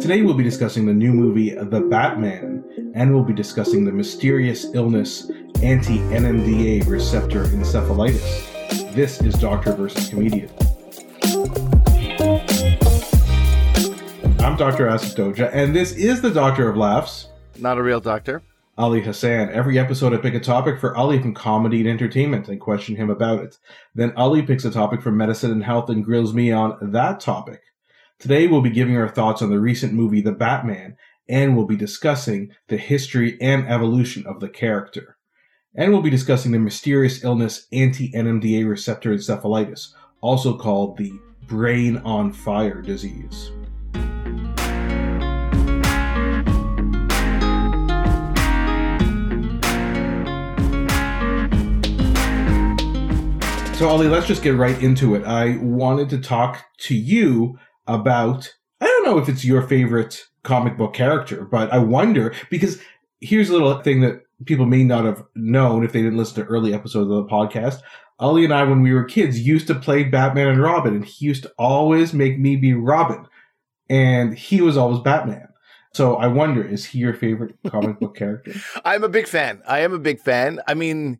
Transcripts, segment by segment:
Today we'll be discussing the new movie The Batman, and we'll be discussing the mysterious illness anti NMDA receptor encephalitis. This is Doctor versus Comedian. I'm Dr. Asif Doja, and this is the Doctor of Laughs. Not a real doctor. Ali Hassan. Every episode, I pick a topic for Ali from comedy and entertainment and question him about it. Then Ali picks a topic from medicine and health and grills me on that topic. Today, we'll be giving our thoughts on the recent movie The Batman, and we'll be discussing the history and evolution of the character. And we'll be discussing the mysterious illness anti NMDA receptor encephalitis, also called the brain on fire disease. So, Ali, let's just get right into it. I wanted to talk to you about, I don't know if it's your favorite comic book character, but I wonder because here's a little thing that people may not have known if they didn't listen to early episodes of the podcast. Ali and I, when we were kids, used to play Batman and Robin, and he used to always make me be Robin, and he was always Batman. So I wonder, is he your favorite comic book character? I'm a big fan. I am a big fan. I mean,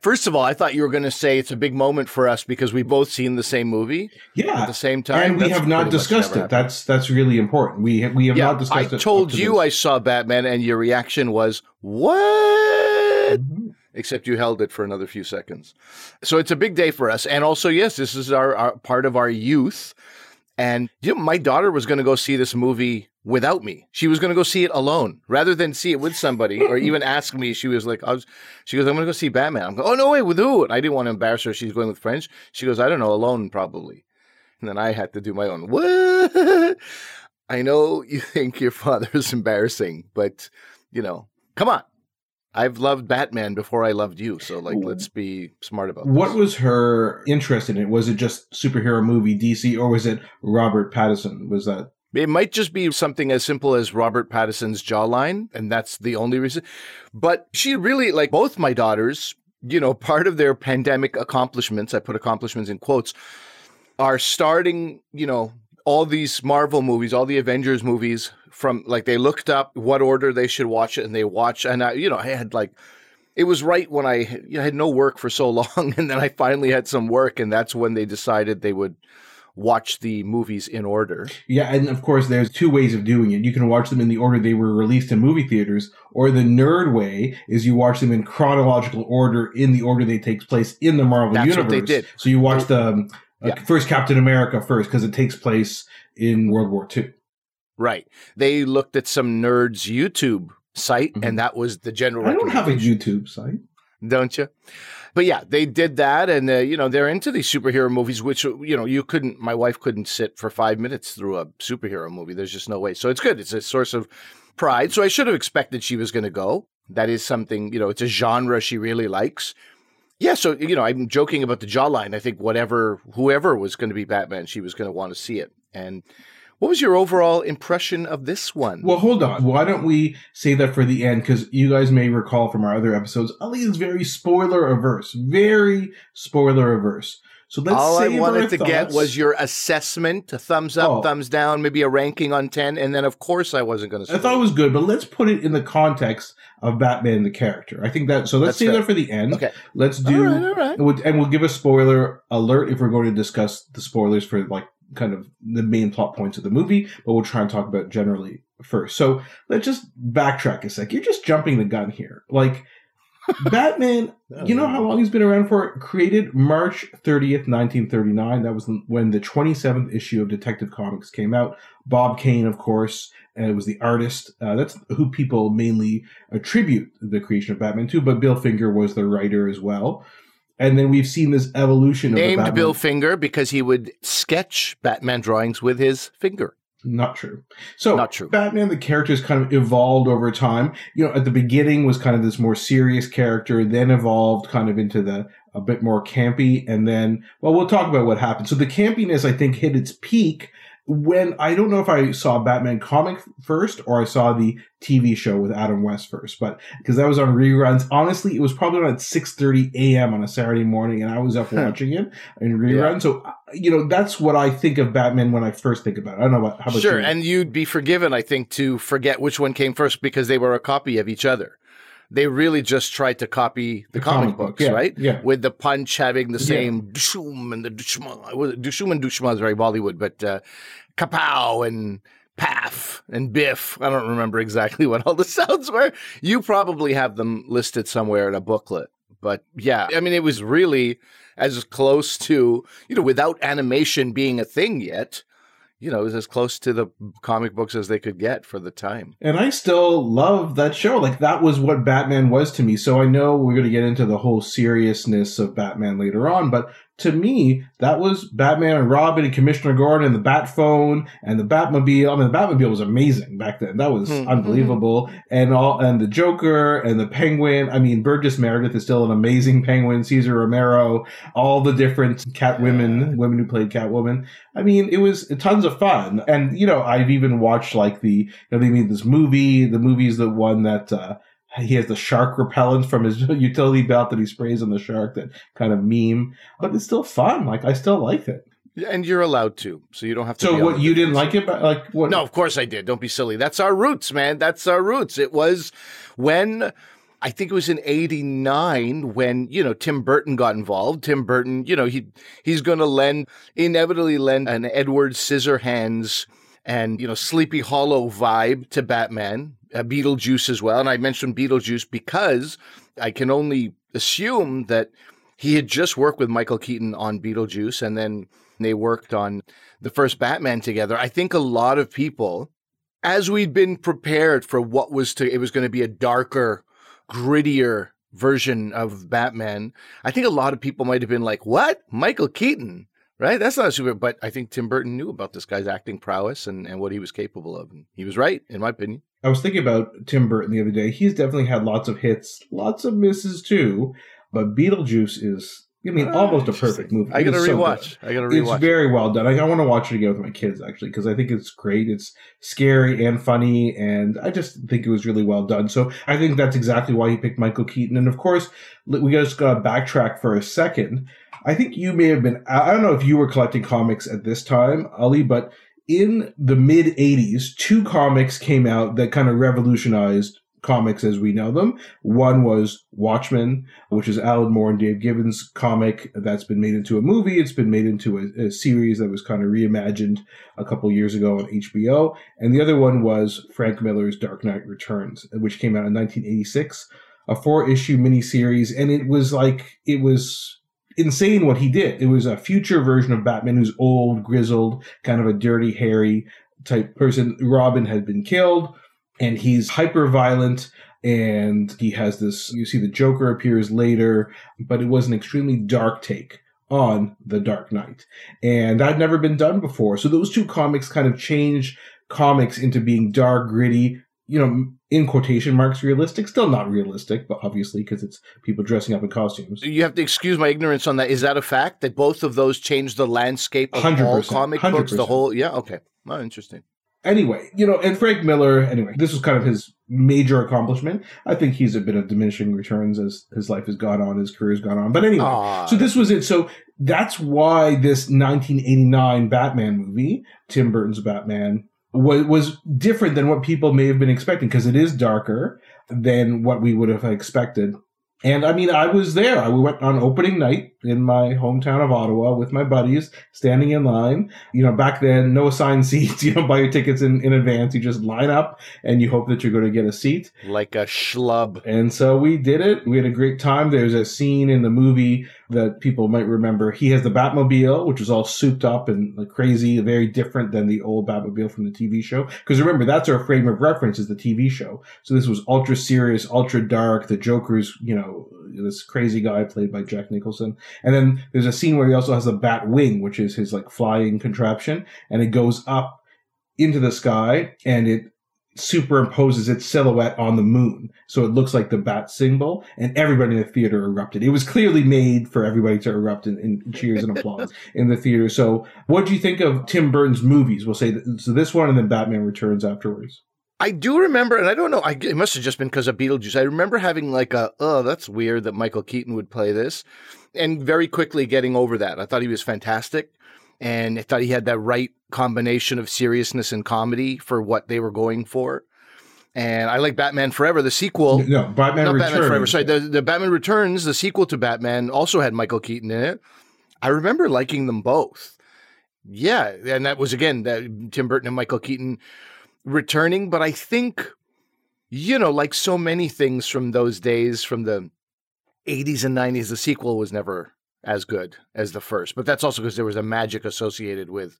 First of all, I thought you were going to say it's a big moment for us because we've both seen the same movie. Yeah, at the same time, and we That's have not discussed it. That's that's really important. We we have yeah, not discussed I it. I told to you this. I saw Batman, and your reaction was what? Mhm. Except you held it for another few seconds. So it's a big day for us, and also yes, this is our, our part of our youth. And you know, my daughter was going to go see this movie without me. She was going to go see it alone rather than see it with somebody or even ask me. She was like, I was, she goes, I'm going to go see Batman. I'm going, oh, no, wait, with who? And I didn't want to embarrass her. She's going with friends. She goes, I don't know, alone probably. And then I had to do my own. What? I know you think your father is embarrassing, but you know, come on. I've loved Batman before I loved you. So like, let's be smart about that. What this. was her interest in it? Was it just superhero movie DC, or was it Robert Pattinson? Was that It might just be something as simple as Robert Pattinson's jawline, and that's the only reason. But she really, like both my daughters, you know, part of their pandemic accomplishments, I put accomplishments in quotes, are starting, you know, all these Marvel movies, all the Avengers movies from like they looked up what order they should watch it and they watch. And I, you know, I had like, it was right when I, you know, had no work for so long. And then I finally had some work. And that's when they decided they would watch the movies in order. Yeah, and of course, there's two ways of doing it. You can watch them in the order they were released in movie theaters, or the nerd way is you watch them in chronological order in the order they takes place in the Marvel That's universe. what they did. So you watch the um, uh, Yeah. first Captain America first because it takes place in World War II. Right. They looked at some nerds YouTube site, Mhm. and that was the general. I don't have a YouTube site. don't you? But yeah, they did that, and uh, you know they're into these superhero movies, which you know you couldn't. My wife couldn't sit for five minutes through a superhero movie. There's just no way. So it's good. It's a source of pride. So I should have expected she was going to go. That is something you know. It's a genre she really likes. Yeah, so you know, I'm joking about the jawline. I think whatever, whoever was going to be Batman, she was going to want to see it. And what was your overall impression of this one? Well, hold on. Why don't we save that for the end? Because you guys may recall from our other episodes, Ali is very spoiler averse, very spoiler averse. So let's All I wanted to get was your assessment, a thumbs up, Oh. thumbs down, maybe a ranking on 10. And then, of course, I wasn't going to I thought it was good, but let's put it in the context of Batman the character. I think that so. Let's That's save fair. that for the end. Okay. Let's do, right, all right. and we'll give a spoiler alert if we're going to discuss the spoilers for like kind of the main plot points of the movie. But we'll try and talk about generally first. So let's just backtrack a sec. You're just jumping the gun here. Like Batman, you know how long he's been around for? Created March 30th, 1939. That was when the 27th issue of Detective Comics came out. Bob Kane, of course, uh, was the artist. Uh, that's who people mainly attribute the creation of Batman to, but Bill Finger was the writer as well. And then we've seen this evolution of Named Bill Finger because he would sketch Batman drawings with his finger. Not true. So Not true. Batman, the character, has kind of evolved over time. You know, at the beginning was kind of this more serious character, then evolved kind of into the a bit more campy, and then well, we'll talk about what happened. So the campiness, I think, hit its peak when I don't know if I saw Batman comic first or I saw the TV show with Adam West first, but because that was on reruns. Honestly, it was probably six thirty a.m. on a Saturday morning, and I was up watching it in rerun. Yeah. So uh, you know that's what I think of Batman when I first think about it. I don't know about how about sure, you? and you'd be forgiven, I think, to forget which one came first because they were a copy of each other they really just tried to copy the, the comic, comic, books, yeah, right? Yeah. With the punch having the same yeah. and the dushma. Dushum and dushma is very Bollywood, but uh, kapow and paff and biff. I don't remember exactly what all the sounds were. You probably have them listed somewhere in a booklet. But yeah, I mean, it was really as close to, you know, without animation being a thing yet, you know, it was as close to the comic books as they could get for the time. And I still love that show. Like that was what Batman was to me. So I know we're going to get into the whole seriousness of Batman later on, but to me, that was Batman and Robin and Commissioner Gordon and the Bat Phone and the Batmobile. I mean, the Batmobile was amazing back then. That was mm-hmm. unbelievable. And all, and the Joker and the Penguin. I mean, Burgess Meredith is still an amazing Penguin. Cesar Romero, all the different Catwomen, women who played Catwoman. I mean, it was tons of fun. And, you know, I've even watched like the, you know, they made this movie. The movie's the one that, uh, he has the shark repellent from his utility belt that he sprays on the shark, that kind of meme. But it's still fun. Like I still like it. Yeah, and you're allowed to, so you don't have to. So what you didn't like it? Like what? No, of course I did. Don't be silly. That's our roots, man. That's our roots. It was when I think it was in 89 when, you know, Tim Burton got involved. Tim Burton, you know, he he's going to lend inevitably lend an Edward Scissorhands and, you know, Sleepy Hollow vibe to Batman uh, Beetlejuice as well. And I mentioned Beetlejuice because I can only assume that he had just worked with Michael Keaton on Beetlejuice and then they worked on the first Batman together. I think a lot of people, as we'd been prepared for what was to, it was going to be a darker, grittier version of Batman, I think a lot of people might have been like, what? Michael Keaton? Right? That's not super, but I think Tim Burton knew about this guy's acting prowess and, and what he was capable of. And he was right, in my opinion. I was thinking about Tim Burton the other day. He's definitely had lots of hits, lots of misses too. But Beetlejuice is, I mean, ah, almost a perfect movie. I gotta rewatch. So I gotta rewatch. It's very well done. I, I want to watch it again with my kids actually because I think it's great. It's scary and funny, and I just think it was really well done. So I think that's exactly why he picked Michael Keaton. And of course, we just gotta backtrack for a second. I think you may have been. I don't know if you were collecting comics at this time, Ali, but in the mid 80s, two comics came out that kind of revolutionized comics as we know them. One was Watchmen, which is Alan Moore and Dave Gibbons comic that's been made into a movie. It's been made into a, a series that was kind of reimagined a couple years ago on HBO. And the other one was Frank Miller's Dark Knight Returns, which came out in 1986, a four issue miniseries. And it was like, it was insane what he did. It was a future version of Batman who's old, grizzled, kind of a dirty, hairy type person. Robin had been killed and he's hyper violent and he has this you see the Joker appears later, but it was an extremely dark take on the Dark Knight. And that had never been done before. So those two comics kind of changed comics into being dark, gritty, you know, in quotation marks, realistic. Still not realistic, but obviously because it's people dressing up in costumes. You have to excuse my ignorance on that. Is that a fact that both of those changed the landscape of 100%, all comic 100%. books? The whole, yeah, okay, oh, interesting. Anyway, you know, and Frank Miller. Anyway, this was kind of his major accomplishment. I think he's a bit of diminishing returns as his life has gone on, his career has gone on. But anyway, Aww. so this was it. So that's why this 1989 Batman movie, Tim Burton's Batman, was was different than what people may have been expecting because it is darker than what we would have expected. And I mean, I was there. I went on opening night in my hometown of Ottawa with my buddies, standing in line. You know, back then, no assigned seats. You don't buy your tickets in, in advance. You just line up and you hope that you're going to get a seat. Like a schlub. And so we did it. We had a great time. There's a scene in the movie that people might remember. He has the Batmobile, which is all souped up and like crazy, very different than the old Batmobile from the TV show. Because remember, that's our frame of reference is the TV show. So this was ultra serious, ultra dark. The Joker's, you know, this crazy guy played by Jack Nicholson. And then there's a scene where he also has a bat wing, which is his like flying contraption, and it goes up into the sky and it superimposes its silhouette on the moon. So it looks like the bat symbol and everybody in the theater erupted. It was clearly made for everybody to erupt in, in cheers and applause in the theater. So what do you think of Tim Burton's movies? We'll say that, so this one and then Batman Returns afterwards. I do remember, and I don't know, I, it must have just been because of Beetlejuice. I remember having like a, oh, that's weird that Michael Keaton would play this, and very quickly getting over that. I thought he was fantastic, and I thought he had that right combination of seriousness and comedy for what they were going for. And I like Batman Forever, the sequel. No, Batman not Returns. Batman Forever. Sorry, the, the Batman Returns, the sequel to Batman, also had Michael Keaton in it. I remember liking them both. Yeah, and that was again that Tim Burton and Michael Keaton returning, but I think, you know, like so many things from those days, from the 80s and 90s, the sequel was never as good as the first. But that's also because there was a magic associated with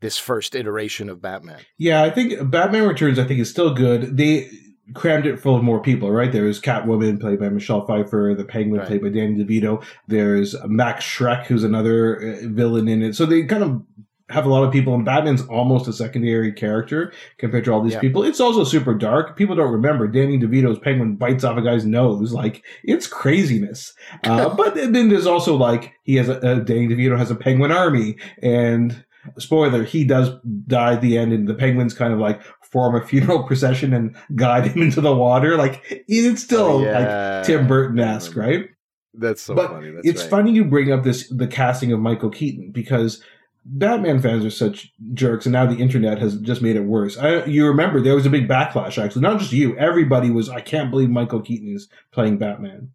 this first iteration of Batman. Yeah, I think Batman Returns, I think, is still good. They crammed it full of more people, right? There's Catwoman, played by Michelle Pfeiffer, the Penguin, Right. played by Danny DeVito. There's Max Shreck, who's another uh, villain in it. So they kind of have a lot of people, and Batman's almost a secondary character compared to all these Yeah. people. It's also super dark. People don't remember Danny DeVito's Penguin bites off a guy's nose. Like, it's craziness. Uh, but then there's also like, he has a, uh, Danny DeVito has a Penguin army, and spoiler, he does die at the end, and the penguins kind of like form a funeral procession and guide him into the water. Like it's still Oh, like. Tim Burton esque, right? That's so but funny. That's it's right. funny you bring up this the casting of Michael Keaton because Batman fans are such jerks, and now the internet has just made it worse. I, you remember there was a big backlash, actually, not just you. Everybody was, I can't believe Michael Keaton is playing Batman.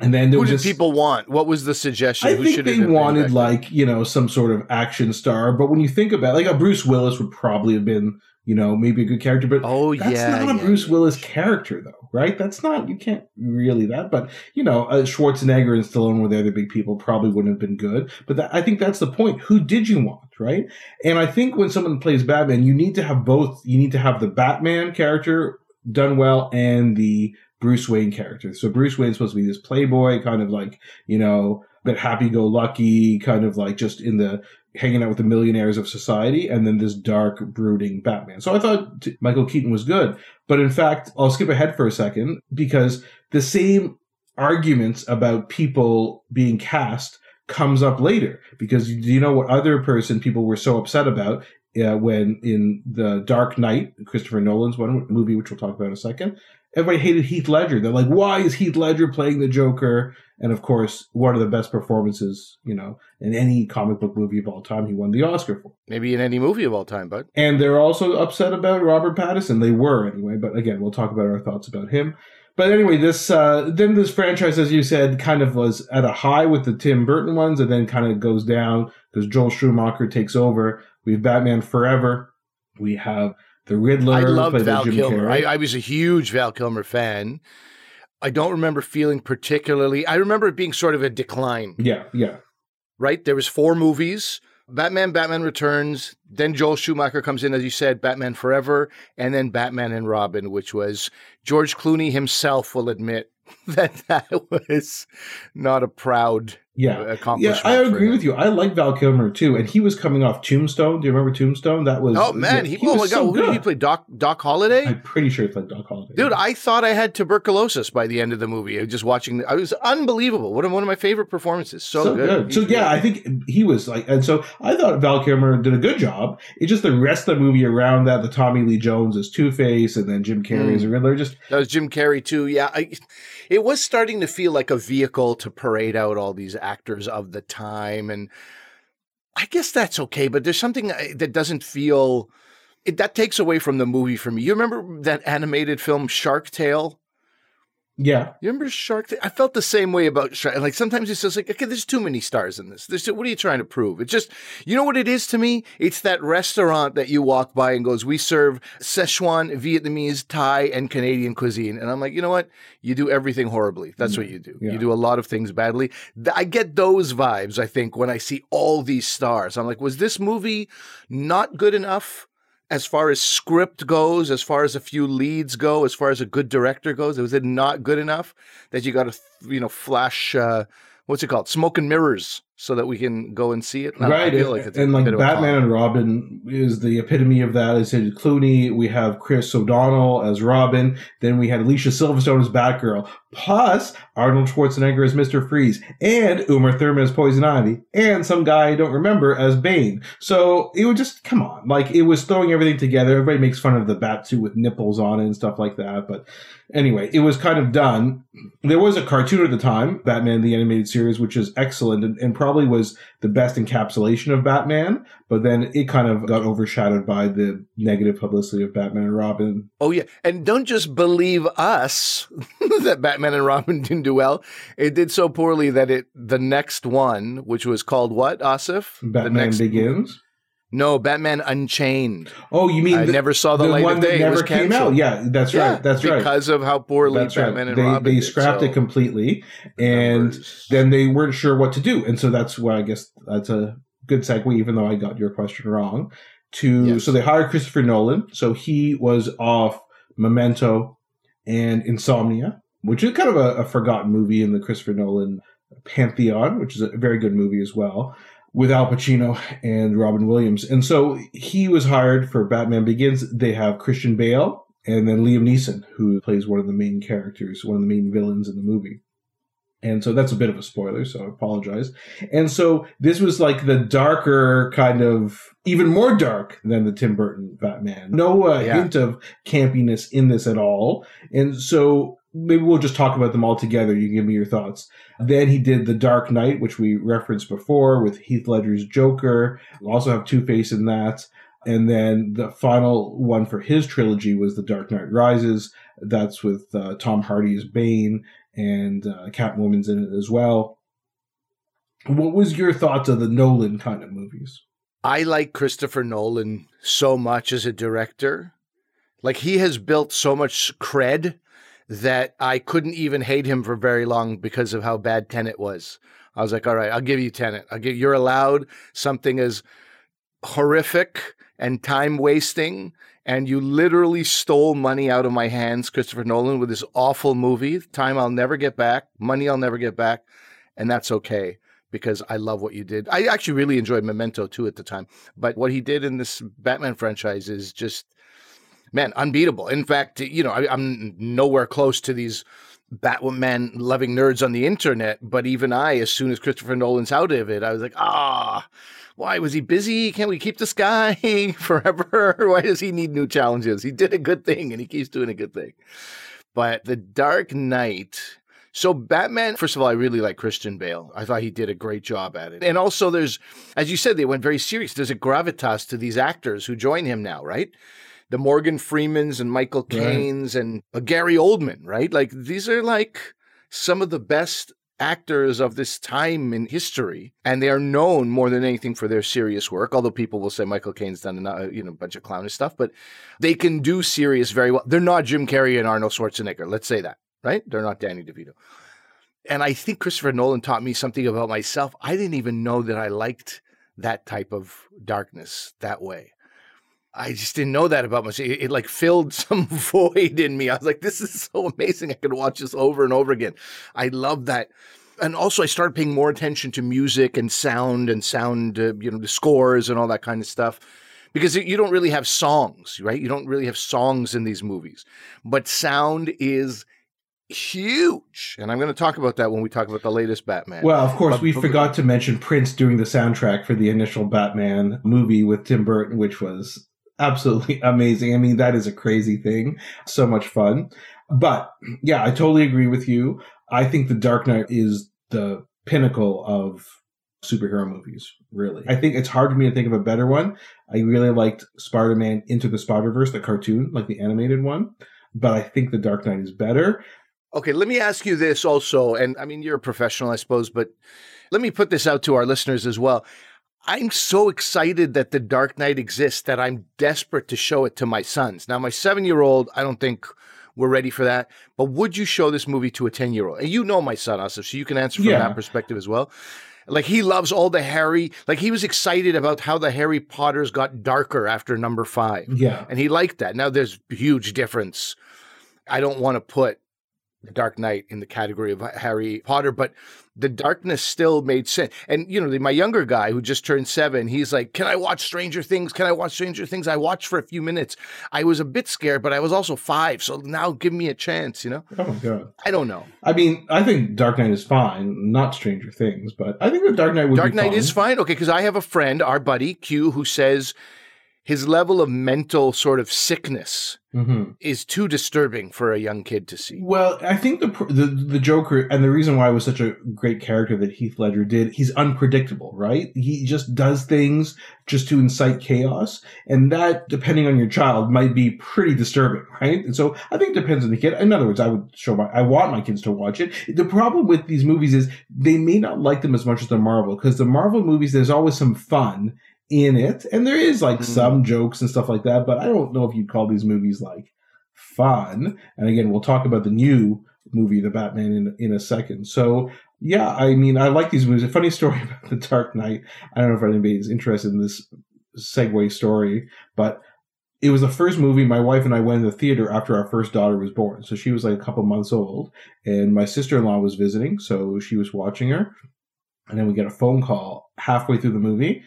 And then there Who was did this, people want? What was the suggestion? I Who think they wanted like you know some sort of action star, but when you think about like a Bruce Willis would probably have been you know maybe a good character, but Oh that's yeah, not a yeah, Bruce yeah. Willis character though, right? That's not you can't really that, but you know uh, Schwarzenegger and Stallone were the other big people probably wouldn't have been good, but that, I think that's the point. Who did you want, right? And I think when someone plays Batman, you need to have both. You need to have the Batman character done well and the Bruce Wayne character. So Bruce Wayne's supposed to be this playboy, kind of like, you know, but happy go lucky, kind of like just in the hanging out with the millionaires of society, and then this dark, brooding Batman. So I thought Michael Keaton was good. But in fact, I'll skip ahead for a second because the same arguments about people being cast comes up later. Because do you know what other person people were so upset about uh, when in the Dark Knight, Christopher Nolan's one movie, which we'll talk about in a second, everybody hated Heath Ledger. They're like, why is Heath Ledger playing the Joker? And of course, one of the best performances, you know, in any comic book movie of all time, he won the Oscar for. Maybe in any movie of all time, bud. And they're also upset about Robert Pattinson. They were anyway, but again, we'll talk about our thoughts about him. But anyway, this uh, then this franchise, as you said, kind of was at a high with the Tim Burton ones, and then kind of goes down because Joel Schumacher takes over. We have Batman Forever. We have the Riddler. I loved Val Kilmer. I, I was a huge Val Kilmer fan. I don't remember feeling particularly. I remember it being sort of a decline. yeah, yeah, right? There was four movies: Batman, Batman Returns. Then Joel Schumacher comes in, as you said, Batman Forever, and then Batman and Robin, which was George Clooney himself will admit that that was not a proud yeah. uh, Yeah. I agree with you. I like Val Kilmer too, and he was coming off Tombstone. Do you remember Tombstone? That was Oh man, he, oh my god, so who did he good. play? Doc Doc Holliday. I'm pretty sure it's like Doc Holliday. Dude, I thought I had tuberculosis by the end of the movie. I was Just watching, I was unbelievable. One of one of my favorite performances. So, good. So He's yeah, I think he was like, and so I thought Val Kilmer did a good job. It's just the rest of the movie around that, the Tommy Lee Jones as Two Face, and then Jim Carrey Mm. as a Riddler. Just That was Jim Carrey too. Yeah, I, it was starting to feel like a vehicle to parade out all these actors of the time, and I guess that's okay. But there's something uh, that doesn't feel it, that takes away from the movie for me. You remember that animated film Shark Tale? Yeah, You remember Shark Tale? I felt the same way about Shark. Like sometimes it's just like, okay, there's too many stars in this. There's too, what are you trying to prove? It's just, you know what it is to me? It's that restaurant that you walk by and goes, we serve Szechuan, Vietnamese, Thai, and Canadian cuisine. And I'm like, you know what? You do everything horribly. That's what you do. Yeah. You do a lot of things badly. I get those vibes, I think, when I see all these stars. I'm like, was this movie not good enough? As far as script goes, as far as a few leads go, as far as a good director goes, was it not good enough that you got to, you know, flash, uh, what's it called? Smoke and mirrors so that we can go and see it? I right, feel and, it's a and like bit of a Batman and Robin is the epitome of that. I said Clooney. We have Chris O'Donnell as Robin. Then we had Alicia Silverstone as Batgirl. Plus Arnold Schwarzenegger as Mister Freeze, and Uma Thurman as Poison Ivy, and some guy I don't remember as Bane. So it would just come on, like it was throwing everything together. Everybody makes fun of the bat suit with nipples on it and stuff like that, but anyway, it was kind of done. There was a cartoon at the time, Batman the Animated Series, which is excellent and, and probably was the best encapsulation of Batman, but then it kind of got overshadowed by the negative publicity of Batman and Robin. Oh yeah, and don't just believe us that Batman and Robin didn't do well. It did so poorly that it the next one, which was called what, Asif? the Batman next Begins. No, Batman Unchained. Oh, you mean I the, never saw the, the light one of that day. It was never came out? Yeah, that's Yeah, right. That's right. because of how poorly That's Batman right. and They, Robin they did, scrapped so it completely, and then they weren't sure what to do. And so that's why I guess that's a good segue, even though I got your question wrong. To Yes. so they hired Christopher Nolan. So he was off Memento and Insomnia, which is kind of a, a forgotten movie in the Christopher Nolan pantheon, which is a very good movie as well. With Al Pacino and Robin Williams. And so he was hired for Batman Begins. They have Christian Bale and then Liam Neeson, who plays one of the main characters, one of the main villains in the movie. And so that's a bit of a spoiler, so I apologize. And so this was like the darker kind of, even more dark than the Tim Burton Batman. No uh, Yeah. hint of campiness in this at all. And so maybe we'll just talk about them all together. You can give me your thoughts. Then he did The Dark Knight, which we referenced before with Heath Ledger's Joker. We also have Two Face in that. And then the final one for his trilogy was The Dark Knight Rises. That's with uh, Tom Hardy as Bane and uh, Catwoman's in it as well. What was your thoughts of the Nolan kind of movies? I like Christopher Nolan so much as a director. Like he has built so much cred that I couldn't even hate him for very long because of how bad Tenet was. I was like, all right, I'll give you Tenet. I'll give you're allowed something as horrific and time wasting and you literally stole money out of my hands, Christopher Nolan, with this awful movie. Time I'll never get back, money I'll never get back, and that's okay because I love what you did. I actually really enjoyed Memento too at the time, but what he did in this Batman franchise is just, man, unbeatable. In fact, you know, I, I'm nowhere close to these Batman loving nerds on the internet, but even I, as soon as Christopher Nolan's out of it, I was like, ah. Why was he busy? Can't we keep this guy forever? Why does he need new challenges? He did a good thing and he keeps doing a good thing. But The Dark Knight, so Batman, first of all, I really like Christian Bale. I thought he did a great job at it. And also there's, as you said, they went very serious. There's a gravitas to these actors who join him now, right? The Morgan Freemans and Michael Right. Caines and uh, Gary Oldman, right? Like these are like some of the best actors of this time in history, and they are known more than anything for their serious work. Although people will say Michael Caine's done a you know a bunch of clownish stuff, but they can do serious very well. They're not Jim Carrey and Arnold Schwarzenegger. Let's say that, right? They're not Danny DeVito. And I think Christopher Nolan taught me something about myself. I didn't even know that I liked that type of darkness that way. I just didn't know that about myself. It, it like filled some void in me. I was like, this is so amazing. I could watch this over and over again. I love that. And also, I started paying more attention to music and sound and sound, uh, you know, the scores and all that kind of stuff. Because you don't really have songs, right? You don't really have songs in these movies. But sound is huge. And I'm going to talk about that when we talk about the latest Batman. Well, of course, But- we but- forgot to mention Prince doing the soundtrack for the initial Batman movie with Tim Burton, which was absolutely amazing. I mean, that is a crazy thing. So much fun. But yeah, I totally agree with you. I think The Dark Knight is the pinnacle of superhero movies, really. I think it's hard for me to think of a better one. I really liked Spider Man Into the Spider Verse, the cartoon, like the animated one. But I think The Dark Knight is better. Okay, let me ask you this also. And I mean, you're a professional, I suppose, but let me put this out to our listeners as well. I'm so excited that The Dark Knight exists that I'm desperate to show it to my sons. Now, my seven year old, I don't think we're ready for that. But would you show this movie to a 10 year old? And you know my son, Asif, so you can answer from Yeah. that perspective as well. Like he loves all the Harry, like he was excited about how the Harry Potters got darker after number five. Yeah. And he liked that. Now there's huge difference. I don't want to put the Dark Knight in the category of Harry Potter, but the darkness still made sense. And you know, my younger guy who just turned seven, he's like, "Can I watch Stranger Things? Can I watch Stranger Things?" I watched for a few minutes. I was a bit scared, but I was also five, so now give me a chance. You know? Oh my god! I don't know. I mean, I think Dark Knight is fine, not Stranger Things, but I think the Dark Knight would Dark Knight is fine. Okay, because I have a friend, our buddy Q, who says his level of mental sort of sickness Mm-hmm. is too disturbing for a young kid to see. Well, I think the, the the Joker and the reason why it was such a great character that Heath Ledger did, he's unpredictable, right? He just does things just to incite chaos, and that, depending on your child, might be pretty disturbing, right? And so I think it depends on the kid. In other words, I would show my, I want my kids to watch it. The problem with these movies is they may not like them as much as the Marvel, because the Marvel movies, there's always some fun in it, and there is like Mhm. some jokes and stuff like that, but I don't know if you'd call these movies like fun. And again, we'll talk about the new movie, The Batman, in in a second. So yeah, I mean, I like these movies. A funny story about The Dark Knight. I don't know if anybody's interested in this segue story, but it was the first movie my wife and I went to the theater after our first daughter was born. So she was like a couple months old, and my sister in law was visiting, so she was watching her. And then we get a phone call halfway through the movie.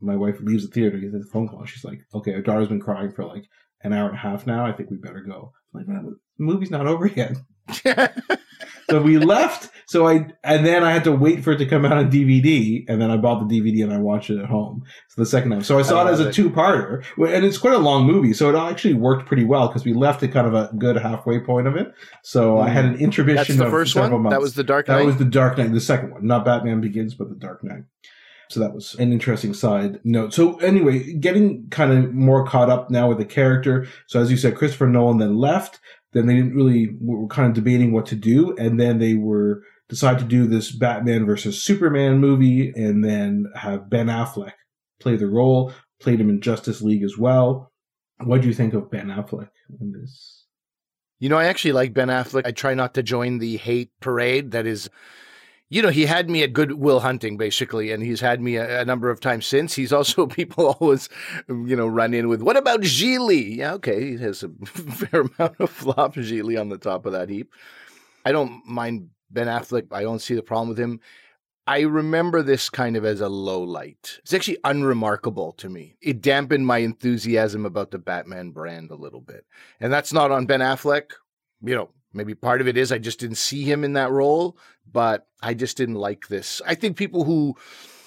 My wife leaves the theater, gets a phone call. She's like, "Okay, our daughter's been crying for like an hour and a half now. I think we better go." I'm like, "Man, the movie's not over yet." So we left. So I and then I had to wait for it to come out on DVD, and then I bought the DVD and I watched it at home. So the second time, so I saw I it as a two-parter, and it's quite a long movie. So it actually worked pretty well because we left at kind of a good halfway point of it. So I had an intermission. That's the of first one. Months. That was the Dark Knight? That was the Dark Knight, the second one, not Batman Begins, but the Dark Knight. So that was an interesting side note. So anyway, getting kind of more caught up now with the character. So as you said, Christopher Nolan then left. Then they didn't really were kind of debating what to do, and then they were decided to do this Batman versus Superman movie, and then have Ben Affleck play the role. Played him in Justice League as well. What do you think of Ben Affleck in this? You know, I actually like Ben Affleck. I try not to join the hate parade that is, you know, he had me at Good Will Hunting, basically, and he's had me a, a number of times since. He's also, people always, you know, run in with, what about Gigli? Yeah, okay, he has a fair amount of flop Gigli on the top of that heap. I don't mind Ben Affleck. I don't see the problem with him. I remember this kind of as a low light. It's actually unremarkable to me. It dampened my enthusiasm about the Batman brand a little bit. And that's not on Ben Affleck. You know, maybe part of it is I just didn't see him in that role, but I just didn't like this. I think people who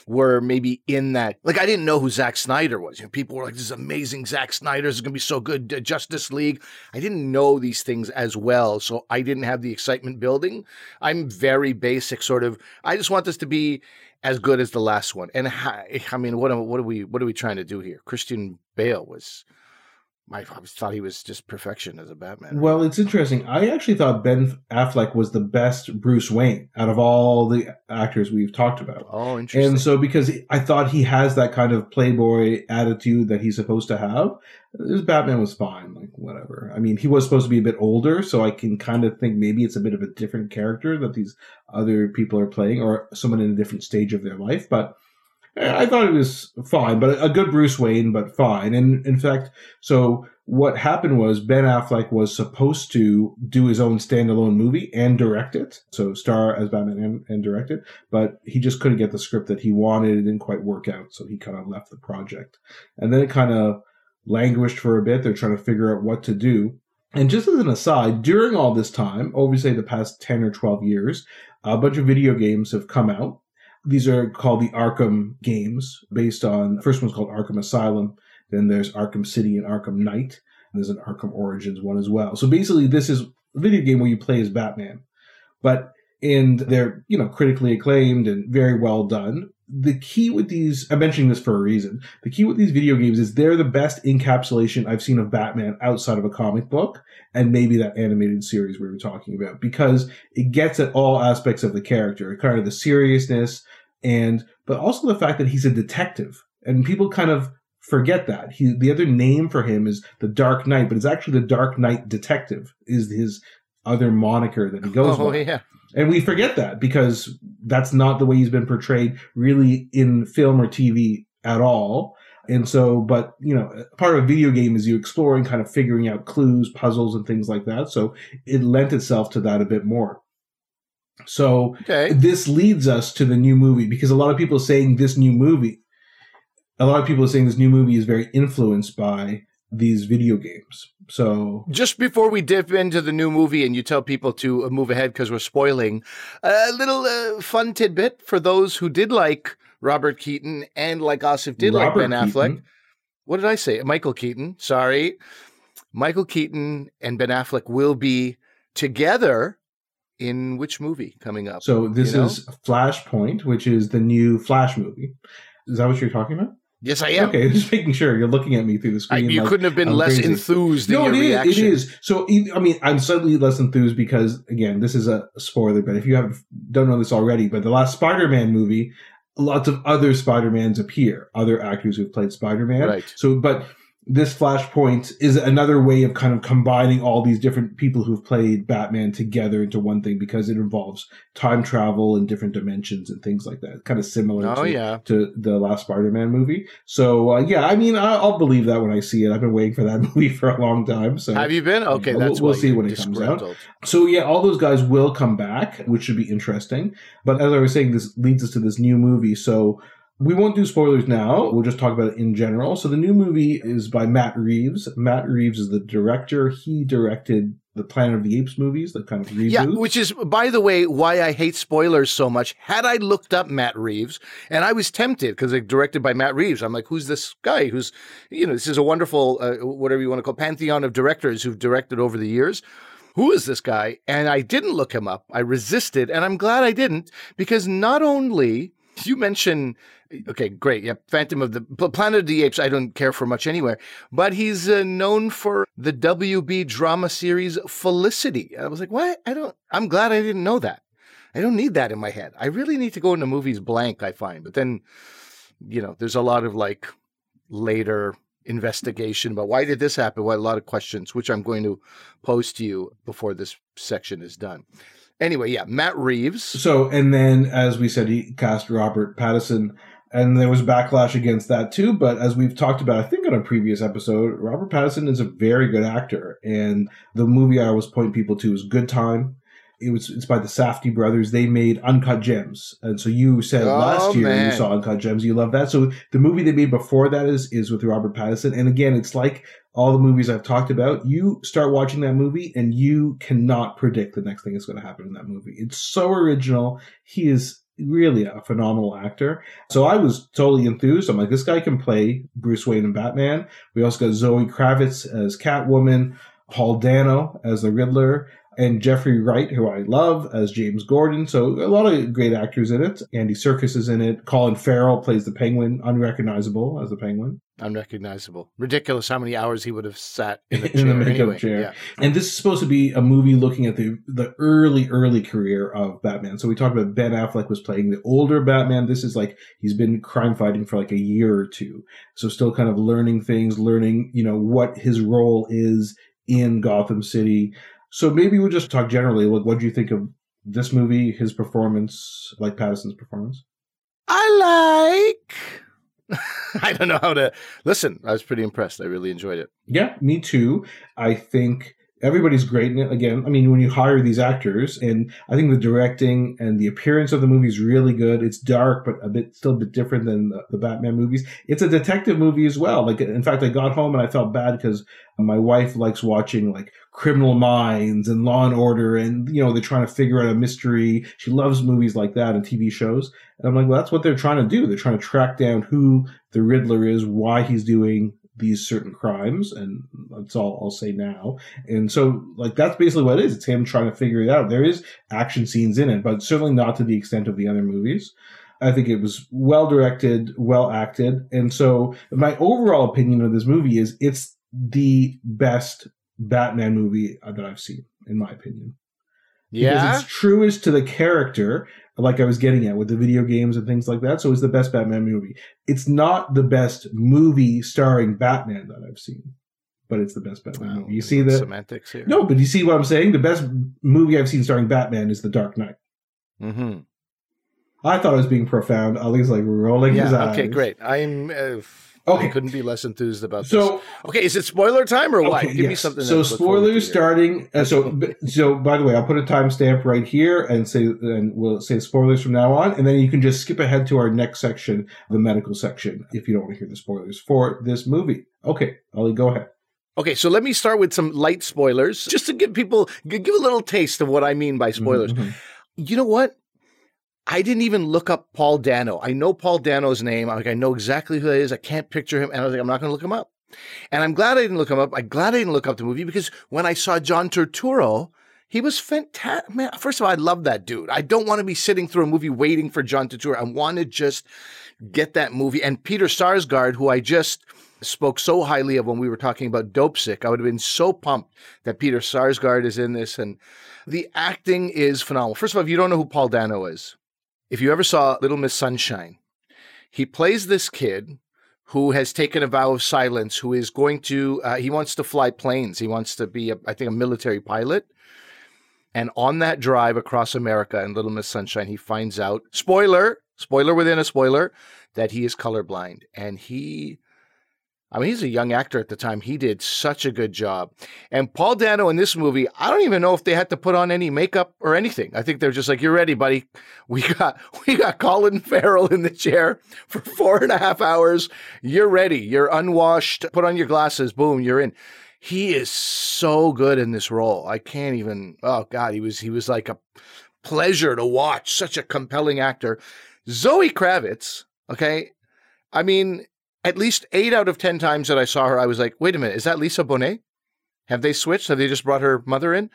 were maybe in that, like I didn't know who Zack Snyder was. You know, people were like, "This is amazing, Zack Snyder is going to be so good." Uh, Justice League. I didn't know these things as well, so I didn't have the excitement building. I'm very basic, sort of. I just want this to be as good as the last one. And I, I mean, what are, what are we what are we trying to do here? Christian Bale was. I thought he was just perfection as a Batman. Well, it's interesting. I actually thought Ben Affleck was the best Bruce Wayne out of all the actors we've talked about. oh, interesting. And so, because I thought he has that kind of playboy attitude that he's supposed to have, this Batman was fine. Like, whatever. I mean, he was supposed to be a bit older, so I can kind of think maybe it's a bit of a different character that these other people are playing, or someone in a different stage of their life. But I thought it was fine, but a good Bruce Wayne, but fine. And in fact, so what happened was Ben Affleck was supposed to do his own standalone movie and direct it, so star as Batman and, and direct it, but he just couldn't get the script that he wanted. It didn't quite work out, so he kind of left the project. And then it kind of languished for a bit. They're trying to figure out what to do. And just as an aside, during all this time, over say the past 10 or 12 years, a bunch of video games have come out. These are called the Arkham games, based on, the first one's called Arkham Asylum. Then there's Arkham City and Arkham Knight. And there's an Arkham Origins one as well. So basically, this is a video game where you play as Batman. But, and they're, you know, critically acclaimed and very well done. The key with these, I'm mentioning this for a reason. The key with these video games is they're the best encapsulation I've seen of Batman outside of a comic book and maybe that animated series we were talking about because it gets at all aspects of the character, kind of the seriousness and, but also the fact that he's a detective and people kind of forget that he, the other name for him is the Dark Knight, but it's actually the Dark Knight Detective is his other moniker that he goes oh by. yeah. And we forget that because that's not the way he's been portrayed really in film or TV at all. And so, but you know, part of a video game is you exploring, kind of figuring out clues, puzzles, and things like that. So it lent itself to that a bit more. So Okay. this leads us to the new movie because a lot of people are saying this new movie, a lot of people are saying this new movie is very influenced by these video games. So Just before we dip into the new movie and you tell people to uh, move ahead because we're spoiling, a little uh, fun tidbit for those who did like Robert Keaton and like Asif did like Robert Ben Affleck. What did I say? Michael Keaton. Sorry. Michael Keaton and Ben Affleck will be together in which movie coming up? So this You know? is Flashpoint, which is the new Flash movie. Is that what you're talking about? yes, I am. Okay, just making sure you're looking at me through the I, screen. you like- couldn't have been I'm less crazy. enthused no, your it is. reaction. It is. So, I mean, I'm slightly less enthused because, again, this is a spoiler. But if you have don't know this already, but the last Spider-Man movie, lots of other Spider-Mans appear, other actors who've played Spider-Man. Right. So, but this Flashpoint is another way of kind of combining all these different people who've played Batman together into one thing because it involves time travel and different dimensions and things like that. Kind of similar Oh to, yeah. to the last Spider-Man movie. So, uh, yeah, I mean, I- I'll believe that when I see it. I've been waiting for that movie for a long time. So, Have you been? Okay, We'll- that's we'll see when it comes out. so yeah, all those guys will come back, which should be interesting. But as I was saying, this leads us to this new movie. So we won't do spoilers now. We'll just talk about it in general. So the new movie is by Matt Reeves. Matt Reeves is the director. He directed the Planet of the Apes movies, the kind of reboot. Yeah, which is, by the way, why I hate spoilers so much. Had I looked up Matt Reeves, and I was tempted because it's directed by Matt Reeves, I'm like, who's this guy? Who's, you know, this is a wonderful, uh, whatever you want to call, pantheon of directors who've directed over the years. Who is this guy? And I didn't look him up. I resisted, and I'm glad I didn't because not only you mentioned, okay, great, yeah, Phantom of the Planet of the Apes. I don't care for much anywhere, but he's uh, known for the WB drama series Felicity. I was like, what? I don't. I'm glad I didn't know that. I don't need that in my head. I really need to go into movies blank. I find, but then, you know, there's a lot of like later investigation about why did this happen? Why a lot of questions, which I'm going to pose to you before this section is done. Anyway, yeah, Matt Reeves. So, and then as we said, he cast Robert Pattinson, and there was backlash against that too. But as we've talked about, I think on a previous episode, Robert Pattinson is a very good actor, and the movie I always point people to is Good Time. It was it's by the Safdie brothers. They made Uncut Gems, and so you said Oh, last year man. you saw Uncut Gems. You love that. So the movie they made before that is is with Robert Pattinson, and again, it's like all the movies I've talked about. You start watching that movie, and you cannot predict the next thing that's going to happen in that movie. It's so original. He is really a phenomenal actor. So I was totally enthused. I'm like, this guy can play Bruce Wayne and Batman. We also got Zoe Kravitz as Catwoman, Paul Dano as the Riddler, and Jeffrey Wright, who I love, as James Gordon. So a lot of great actors in it. Andy Serkis is in it. Colin Farrell plays the Penguin, unrecognizable as the Penguin. Unrecognizable. Ridiculous how many hours he would have sat in the In the makeup anyway. chair. Yeah. And this is supposed to be a movie looking at the the early, early career of Batman. So we talked about Ben Affleck was playing the older Batman. This is like he's been crime fighting for like a year or two. So still kind of learning things, learning, you know, what his role is in Gotham City. So maybe we'll just talk generally. Like, what do you think of this movie, his performance, like Pattinson's performance? I like. I don't know how to listen. I was pretty impressed. I really enjoyed it. Yeah, me too. I think everybody's great in it. Again, I mean, when you hire these actors, and I think the directing and the appearance of the movie is really good. It's dark, but a bit still a bit different than the, the Batman movies. It's a detective movie as well. Like, in fact, I got home and I felt bad because my wife likes watching like Criminal Minds and Law and Order, and you know they're trying to figure out a mystery. She loves movies like that and TV shows. And I'm like, well, that's what they're trying to do. They're trying to track down who the Riddler is, why he's doing these certain crimes, and that's all I'll say now. And so, like, that's basically what it is. It's him trying to figure it out. There is action scenes in it, but certainly not to the extent of the other movies. I think it was well directed, well acted. And so, my overall opinion of this movie is it's the best Batman movie that I've seen, in my opinion Yeah. because it's truest to the character, like I was getting at with the video games and things like that. So it's the best Batman movie. It's not the best movie starring Batman that I've seen, but it's the best Batman Wow, movie. You see the semantics here? no, but you see what I'm saying? The best movie I've seen starring Batman is The Dark Knight. Mm-hmm. I thought I was being profound. Ali's like rolling his Yeah. eyes. Okay. Great. I'm. Uh, Okay. I couldn't be less enthused about so, this. Okay, is it spoiler time or what? Okay, Give yes. me something. So spoilers starting. Uh, so so by the way, I'll put a timestamp right here and say and we'll say spoilers from now on, and then you can just skip ahead to our next section, the medical section, if you don't want to hear the spoilers for this movie. Okay, Ali, go ahead. Okay, so let me start with some light spoilers, just to give people give a little taste of what I mean by spoilers. Mm-hmm. You know what? I didn't even look up Paul Dano. I know Paul Dano's name. I'm like, I know exactly who that is. I can't picture him. And I was like, I'm not going to look him up. And I'm glad I didn't look him up. I'm glad I didn't look up the movie because when I saw John Turturro, he was fantastic. Man, first of all, I love that dude. I don't want to be sitting through a movie waiting for John Turturro. I want to just get that movie. And Peter Sarsgaard, who I just spoke so highly of when we were talking about Dopesick, I would have been so pumped that Peter Sarsgaard is in this. And the acting is phenomenal. First of all, if you don't know who Paul Dano is, if you ever saw Little Miss Sunshine, he plays this kid who has taken a vow of silence, who is going to, uh, he wants to fly planes. He wants to be, a, I think, a military pilot. And on that drive across America in Little Miss Sunshine, he finds out, spoiler, spoiler within a spoiler, that he is colorblind. And he I mean, he's a young actor at the time. He did such a good job. And Paul Dano in this movie, I don't even know if they had to put on any makeup or anything. I think they're just like, "You're ready, buddy. We got we got Colin Farrell in the chair for four and a half hours. You're ready. You're unwashed. Put on your glasses. Boom, you're in." He is so good in this role. I can't even. Oh God, he was he was like a pleasure to watch. Such a compelling actor. Zoe Kravitz. Okay, I mean, at least eight out of 10 times that I saw her, I was like, wait a minute, is that Lisa Bonet? Have they switched? Have they just brought her mother in?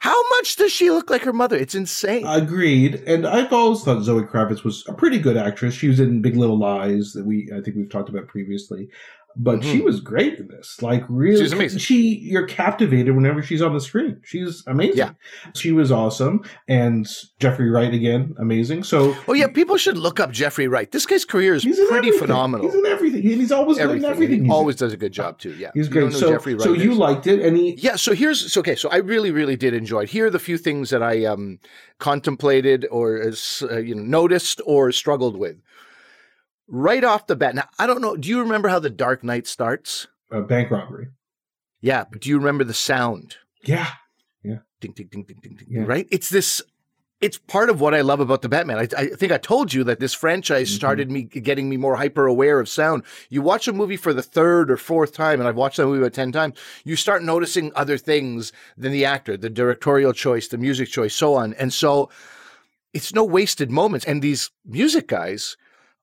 How much does she look like her mother? It's insane. Agreed. And I've always thought Zoe Kravitz was a pretty good actress. She was in Big Little Lies that we I think we've talked about previously but mm-hmm. she was great in this. Like really, she's amazing. She you're captivated whenever she's on the screen. She's amazing. Yeah, she was awesome. And Jeffrey Wright again, amazing. So oh yeah, people should look up Jeffrey Wright. This guy's career is pretty everything. phenomenal. He's in everything. He's always everything. doing everything. He always does a good job too. Yeah, he's great. So so you is. liked it, and he yeah. So here's so, okay. So I really really did enjoy it. Here are the few things that I um contemplated or uh, you know noticed or struggled with right off the bat. Now, I don't know. Do you remember how The Dark Knight starts? A bank robbery. Yeah, but do you remember the sound? Yeah. Yeah. Ding, ding, ding, ding, ding, ding. Yeah. Right? It's this. It's part of what I love about the Batman. I, I think I told you that this franchise mm-hmm. started me getting me more hyper aware of sound. You watch a movie for the third or fourth time, and I've watched that movie about 10 times, you start noticing other things than the actor, the directorial choice, the music choice, so on. And so it's no wasted moments. And these music guys,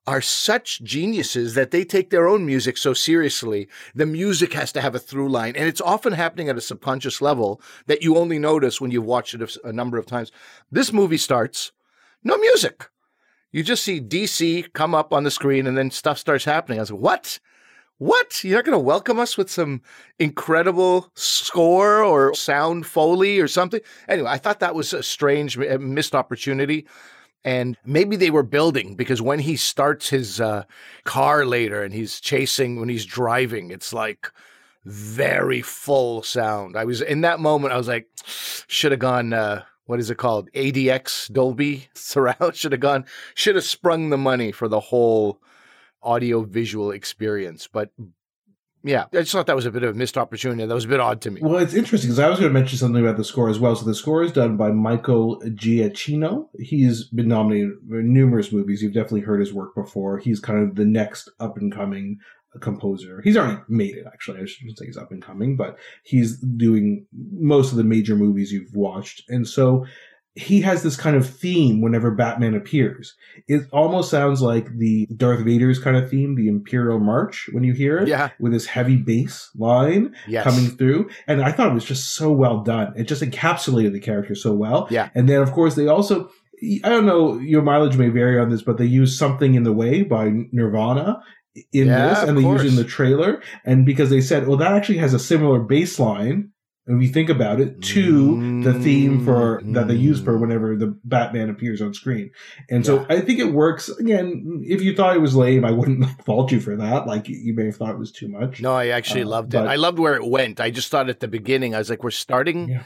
are such geniuses that they take their own music so seriously. The music has to have a through line, and it's often happening at a subconscious level that you only notice when you've watched it a, number of times. This movie starts, no music. You just see DC come up on the screen, and then stuff starts happening. I was like, what? What? You're not going to welcome us with some incredible score or sound foley or something? Anyway, I thought that was a strange missed opportunity and maybe they were building because when he starts his uh, car later and he's chasing when he's driving it's like very full sound. I was in that moment i was like should have gone uh, what is it called? Adx dolby surround? Should have gone should have sprung the money for the whole audio visual experience. But yeah, I just thought that was a bit of a missed opportunity. That was a bit odd to me. Well, it's interesting because I was going to mention something about the score as well. So the score is done by Michael Giacchino. He's been nominated for numerous movies. You've definitely heard his work before. He's kind of the next up and coming composer. He's already made it, actually. I shouldn't say he's up and coming, but he's doing most of the major movies you've watched. And so he has this kind of theme whenever Batman appears. It almost sounds like the Darth Vader's kind of theme, the Imperial March, when you hear it. Yeah. With this heavy bass line yes. coming through. And I thought it was just so well done. It just encapsulated the character so well. Yeah. And then, of course, they also, I don't know, your mileage may vary on this, but they use Something in the Way by Nirvana in yeah, this and they use it in the trailer. And because they said, well, that actually has a similar bass and we think about it to the theme for that they use for whenever the Batman appears on screen. And so I think it works. Again, if you thought it was lame, I wouldn't fault you for that. Like you may have thought it was too much. No, I actually uh, loved but, it. I loved where it went. I just thought at the beginning, I was like, we're starting yeah.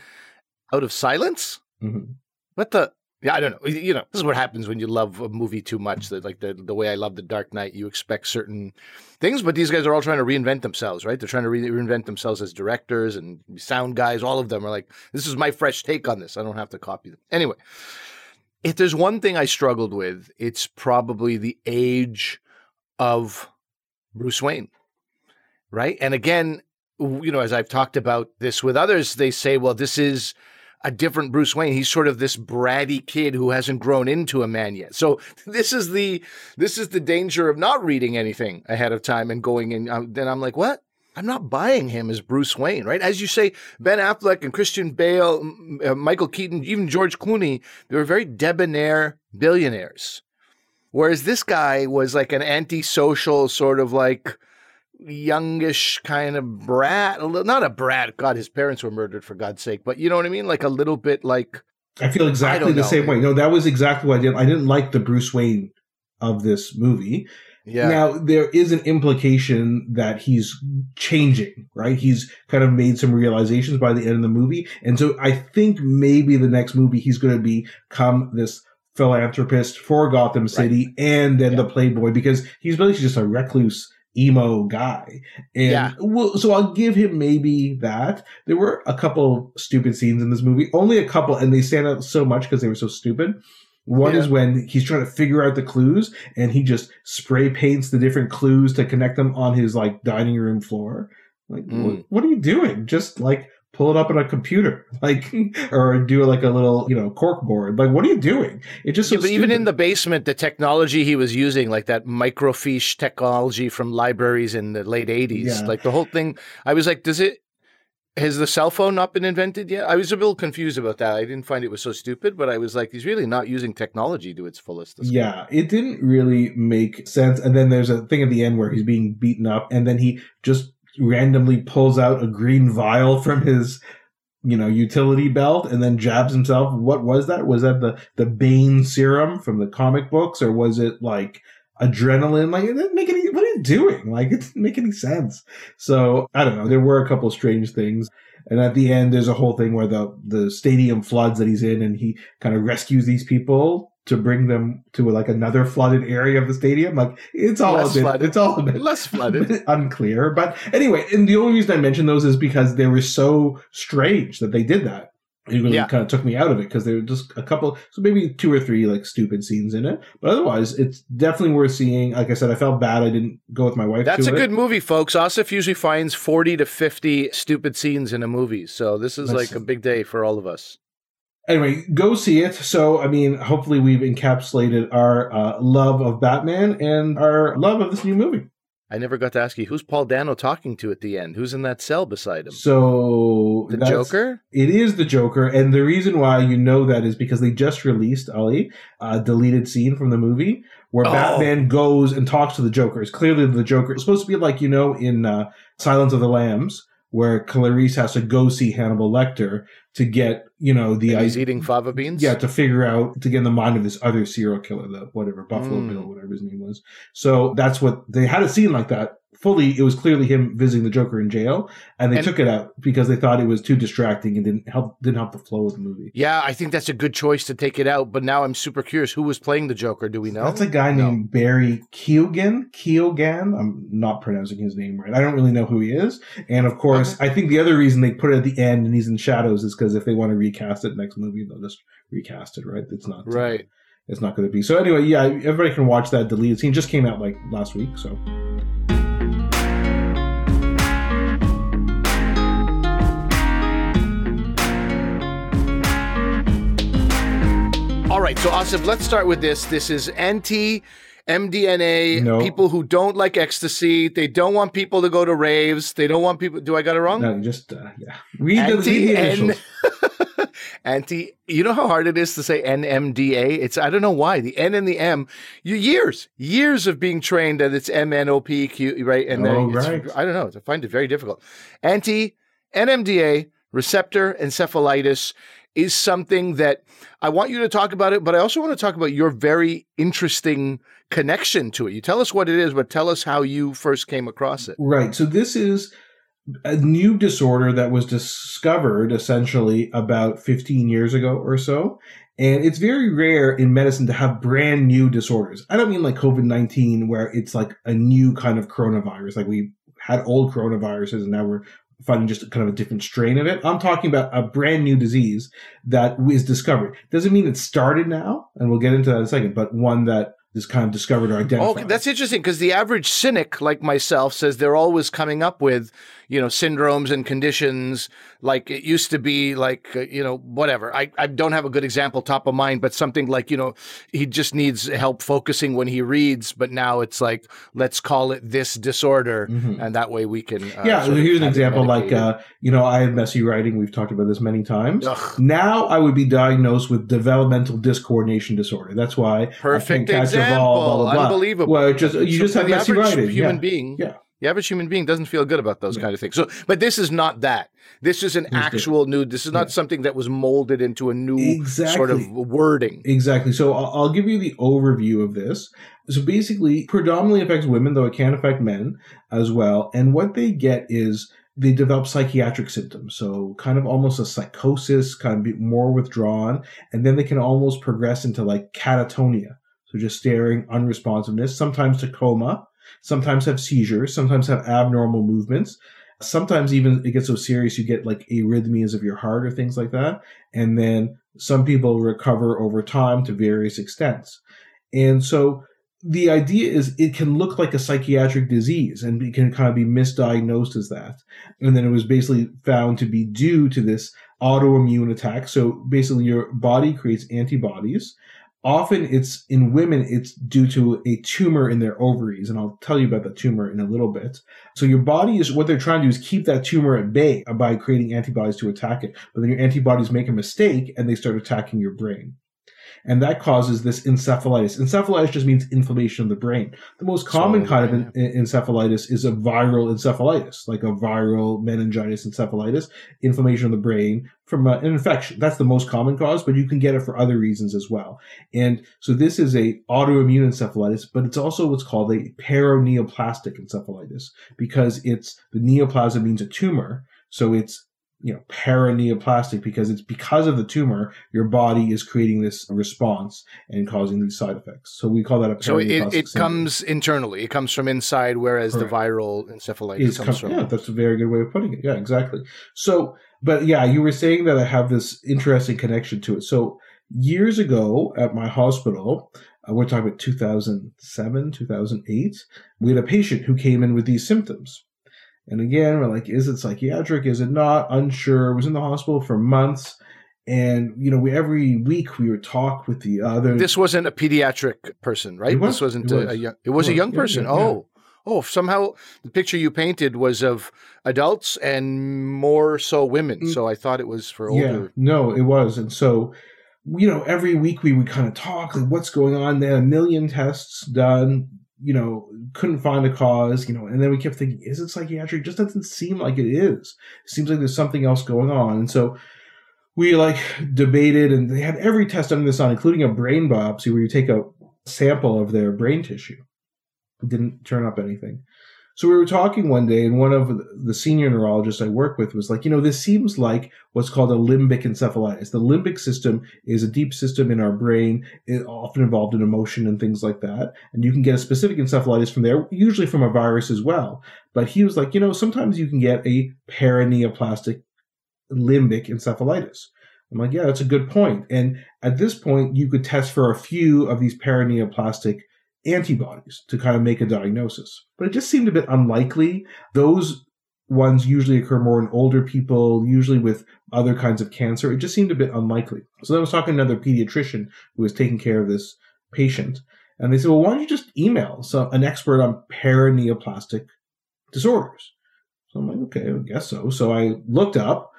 out of silence. Mm-hmm. What the? Yeah, I don't know. You know, this is what happens when you love a movie too much. That like the the way I love The Dark Knight, you expect certain things, but these guys are all trying to reinvent themselves, right? They're trying to re- reinvent themselves as directors and sound guys. All of them are like, this is my fresh take on this. I don't have to copy them. Anyway, if there's one thing I struggled with, it's probably the age of Bruce Wayne, right? And again, you know, as I've talked about this with others, they say, well, this is a different Bruce Wayne. He's sort of this bratty kid who hasn't grown into a man yet. So this is the this is the danger of not reading anything ahead of time and going in. Um, then I'm like, what? I'm not buying him as Bruce Wayne, right? As you say, Ben Affleck and Christian Bale, uh, Michael Keaton, even George Clooney, they were very debonair billionaires. Whereas this guy was like an antisocial sort of like youngish kind of brat, a little, not a brat. God, his parents were murdered for God's sake, but you know what I mean? Like a little bit like. I feel exactly I the know. same way. No, that was exactly what I did. I didn't like the Bruce Wayne of this movie. Yeah. Now there is an implication that he's changing, right? He's kind of made some realizations by the end of the movie, and so I think maybe the next movie he's going to become this philanthropist for Gotham City and then Yeah. the playboy because he's basically just a recluse emo guy. And Yeah. well, so I'll give him maybe that. There were a couple stupid scenes in this movie, only a couple, and they stand out so much because they were so stupid. One Yeah. is when he's trying to figure out the clues and he just spray paints the different clues to connect them on his like dining room floor. Like, Mm. what, what are you doing? Just like pull it up on a computer, like, or do like a little, you know, cork board. Like, what are you doing? It just so Yeah, but even in the basement, the technology he was using, like that microfiche technology from libraries in the late 80s, Yeah. like the whole thing, I was like, does it, has the cell phone not been invented yet? I was a little confused about that. I didn't find it was so stupid, but I was like, he's really not using technology to its fullest. this guy. Yeah, it didn't really make sense. And then there's a thing at the end where he's being beaten up, and then he just randomly pulls out a green vial from his, you know, utility belt, and then jabs himself. What was that? Was that the the Bane serum from the comic books, or was it like adrenaline? Like it didn't make any. What are you doing? Like it didn't make any sense. So I don't know. There were a couple strange things. And at the end, there's a whole thing where the the stadium floods that he's in, and he kind of rescues these people to bring them to like another flooded area of the stadium. Like it's all Less a bit, flooded. it's all a bit Less flooded. unclear. But anyway, and the only reason I mention those is because they were so strange that they did that. It really Yeah. kind of took me out of it because there were just a couple, so maybe two or three like stupid scenes in it. But otherwise, it's definitely worth seeing. Like I said, I felt bad I didn't go with my wife. That's a it. good movie, folks. Asif usually finds 40 to 50 stupid scenes in a movie. So this is That's- like a big day for all of us. Anyway, go see it. So, I mean, hopefully, we've encapsulated our uh, love of Batman and our love of this new movie. I never got to ask you, who's Paul Dano talking to at the end? Who's in that cell beside him? So, The Joker? It is the Joker, and the reason why you know that is because they just released Ali a deleted scene from the movie where Oh. Batman goes and talks to the Joker. It's clearly the Joker. It's supposed to be like you know in uh, Silence of the Lambs, where Clarice has to go see Hannibal Lecter to get you know the And he's eating fava beans? Yeah, to figure out to get in the mind of this other serial killer, the whatever Buffalo Mm. Bill, whatever his name was. So that's what they had a scene like that. Fully, it was clearly him visiting the Joker in jail, and they And- took it out because they thought it was too distracting and didn't help didn't help the flow of the movie. Yeah, I think that's a good choice to take it out. But now I'm super curious. Who was playing the Joker? Do we know? That's a guy No. named Barry Keoghan. Keoghan. I'm not pronouncing his name right. I don't really know who he is. And of course, I think the other reason they put it at the end and he's in shadows is because if they want to recast it next movie, they'll just recast it. Right? It's not Right. It's not going to be. So anyway, yeah, everybody can watch that deleted scene. Just came out like last week. So All right. So, Asif, let's start with this. This is anti. MDNA, No. people who don't like ecstasy, they don't want people to go to raves. They don't want people. Do I got it wrong? no, just uh, yeah. Read read Anti the initials. Anti. You know how hard it is to say NMDA. It's I don't know why the N and the M. You years, years of being trained that it's M N O P Q right, and Oh, then right. I don't know. I find it very difficult. Anti NMDA receptor encephalitis is something that I want you to talk about it, but I also want to talk about your very interesting connection to it. You tell us what it is, but tell us how you first came across it. Right. So this is a new disorder that was discovered essentially about 15 years ago or so. And it's very rare in medicine to have brand new disorders. I don't mean like COVID 19, where it's like a new kind of coronavirus. Like we had old coronaviruses and now we're finding just kind of a different strain of it. I'm talking about a brand new disease that is discovered. Doesn't mean it started now, and we'll get into that in a second, but one that is kind of discovered or identified. Okay, that's interesting because the average cynic like myself says they're always coming up with, you know, syndromes and conditions like it used to be like, uh, you know, whatever. I, I don't have a good example top of mind, but something like, you know, he just needs help focusing when he reads, but now it's like, let's call it this disorder. Mhm. And that way we can. Uh, yeah, of here's an example like, uh, you know, I have messy writing. We've talked about this many times. Ugh, Now I would be diagnosed with developmental discoordination disorder. That's why perfect I a example. ball, blah, blah, blah. Unbelievable. Well, just you So just have messy writing. Human yeah. being, Yeah. The average human being doesn't feel good about those Yeah. kind of things. So, but this is not that. This is an actual new. This is not Yeah. something that was molded into a new Exactly. sort of wording. Exactly. So I'll, I'll give you the overview of this. So basically, predominantly affects women, though it can affect men as well. And what they get is they develop psychiatric symptoms. So kind of almost a psychosis, kind of be more withdrawn, and then they can almost progress into like catatonia. So just staring, unresponsiveness, sometimes to coma, sometimes have seizures, sometimes have abnormal movements. Sometimes even it gets so serious you get like arrhythmias of your heart or things like that. And then some people recover over time to various extents. And so the idea is it can look like a psychiatric disease and it can kind of be misdiagnosed as that. And then it was basically found to be due to this autoimmune attack. So basically your body creates antibodies. Often it's in women, it's due to a tumor in their ovaries. And I'll tell you about the tumor in a little bit. So your body is what they're trying to do is keep that tumor at bay by creating antibodies to attack it. But then your antibodies make a mistake and they start attacking your brain. And that causes this encephalitis. Encephalitis just means inflammation of the brain. The most common kind of of en- encephalitis is a viral encephalitis, like a viral meningitis encephalitis, inflammation of the brain from uh, an infection. That's the most common cause, but you can get it for other reasons as well. And so this is a autoimmune encephalitis, but it's also what's called a paraneoplastic encephalitis because it's the neoplasm means a tumor. So it's you know paraneoplastic because it's because of the tumor your body is creating this response and causing these side effects. So we call that a So it, it syndrome. comes internally. It comes from inside, whereas Correct. the viral encephalitis is comes com- from. yeah that's a very good way of putting it yeah exactly so but yeah you were saying that i have this interesting connection to it so years ago at my hospital uh, we're talking about 2007 2008 we had a patient who came in with these symptoms and again we're like is it psychiatric is it not unsure was in the hospital for months and you know we every week we would talk with the other This wasn't a pediatric person, right? Was. This wasn't It a, a young. It was It a young person. yeah, yeah. oh, oh. Somehow the picture you painted was of adults and more so women. Mm. So I thought it was for older. Yeah, no, it was. And so, you know, every week we would kind of talk, like, what's going on? Had a million tests done, you know, couldn't find a cause, you know, and then we kept thinking, is it psychiatric? It just doesn't seem like it is. It seems like there's something else going on. And so we like debated, and they had every test under the sun, including a brain biopsy where you take a sample of their brain tissue. It didn't turn up anything. So we were talking one day, and one of the senior neurologists I work with was like, you know, this seems like what's called a limbic encephalitis. The limbic system is a deep system in our brain, often involved in emotion and things like that. And you can get a specific encephalitis from there, usually from a virus as well. But he was like, you know, sometimes you can get a paraneoplastic limbic encephalitis. I'm like, yeah, that's a good point. And at this point, you could test for a few of these paraneoplastic antibodies to kind of make a diagnosis. But it just seemed a bit unlikely. Those ones usually occur more in older people, usually with other kinds of cancer. It just seemed a bit unlikely. So I was talking to another pediatrician who was taking care of this patient. And they said, well, why don't you just email so, an expert on paraneoplastic disorders? So I'm like, okay, I guess so. So I looked up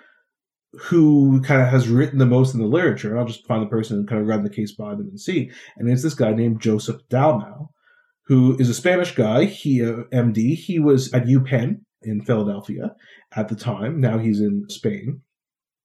who kind of has written the most in the literature. I'll just find the person and kind of run the case by them and see. And it's this guy named Joseph Dalmau, who is a Spanish guy. He, uh, MD, he was at UPenn in Philadelphia at the time. Now he's in Spain.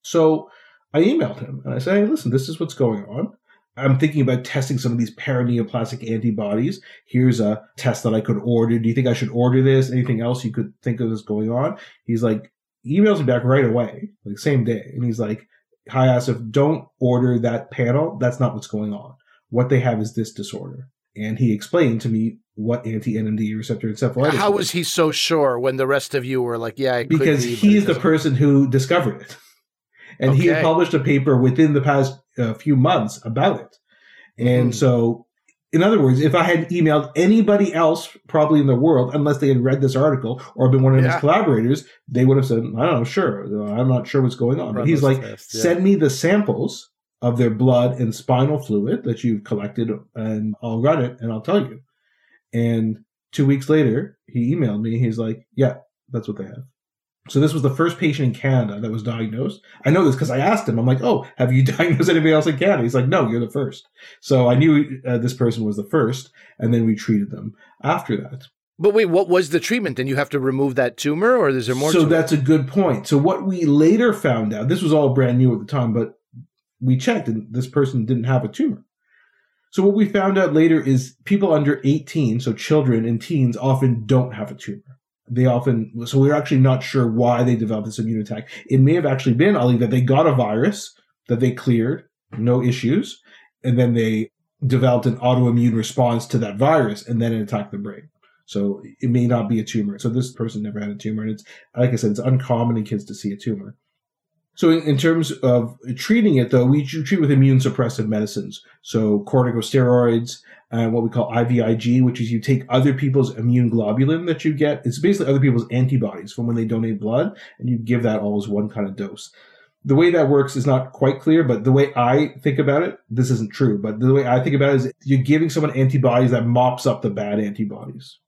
So I emailed him and I said, hey, listen, this is what's going on. I'm thinking about testing some of these paraneoplastic antibodies. Here's a test that I could order. Do you think I should order this? Anything else you could think of is going on? He's like, he emails me back right away, like same day. And he's like, "Hi Asif, don't order that panel. That's not what's going on. What they have is this disorder. And he explained to me what anti-NMDA receptor encephalitis. How was he so sure when the rest of you were like, "Yeah"? because be, he's the person who discovered it, and okay. he had published a paper within the past uh, few months about it. And mm. so, in other words, if I had emailed anybody else, probably in the world, unless they had read this article or been one of yeah. his collaborators, they would have said, "I don't know, sure, I'm not sure what's going on." Run but he's like, test, yeah. "Send me the samples." Of their blood and spinal fluid that you've collected, and I'll run it and I'll tell you. And two weeks later, he emailed me. He's like, yeah, that's what they have. So this was the first patient in Canada that was diagnosed. I know this because I asked him. I'm like, "Oh, have you diagnosed anybody else in Canada?" He's like, "No, you're the first. So I knew uh, this person was the first, and then we treated them after that. But wait, what was the treatment? Then you have to remove that tumor, or is there more? So that's a good point. So what we later found out, this was all brand new at the time, but we checked, and this person didn't have a tumor. So what we found out later is people under 18, so children and teens, often don't have a tumor. They often, so we're actually not sure why they developed this immune attack. It may have actually been, Ali, that they got a virus that they cleared, no issues, and then they developed an autoimmune response to that virus, and then it attacked the brain. So it may not be a tumor. So this person never had a tumor, and it's like I said, it's uncommon in kids to see a tumor. So in, in, terms of treating it, though, we treat with immune suppressive medicines. So corticosteroids and what we call IVIG, which is you take other people's immune globulin that you get. It's basically other people's antibodies from when they donate blood, and you give that all as one kind of dose. The way that works is not quite clear, but the way I think about it, this isn't true, but the way I think about it is you're giving someone antibodies that mops up the bad antibodies.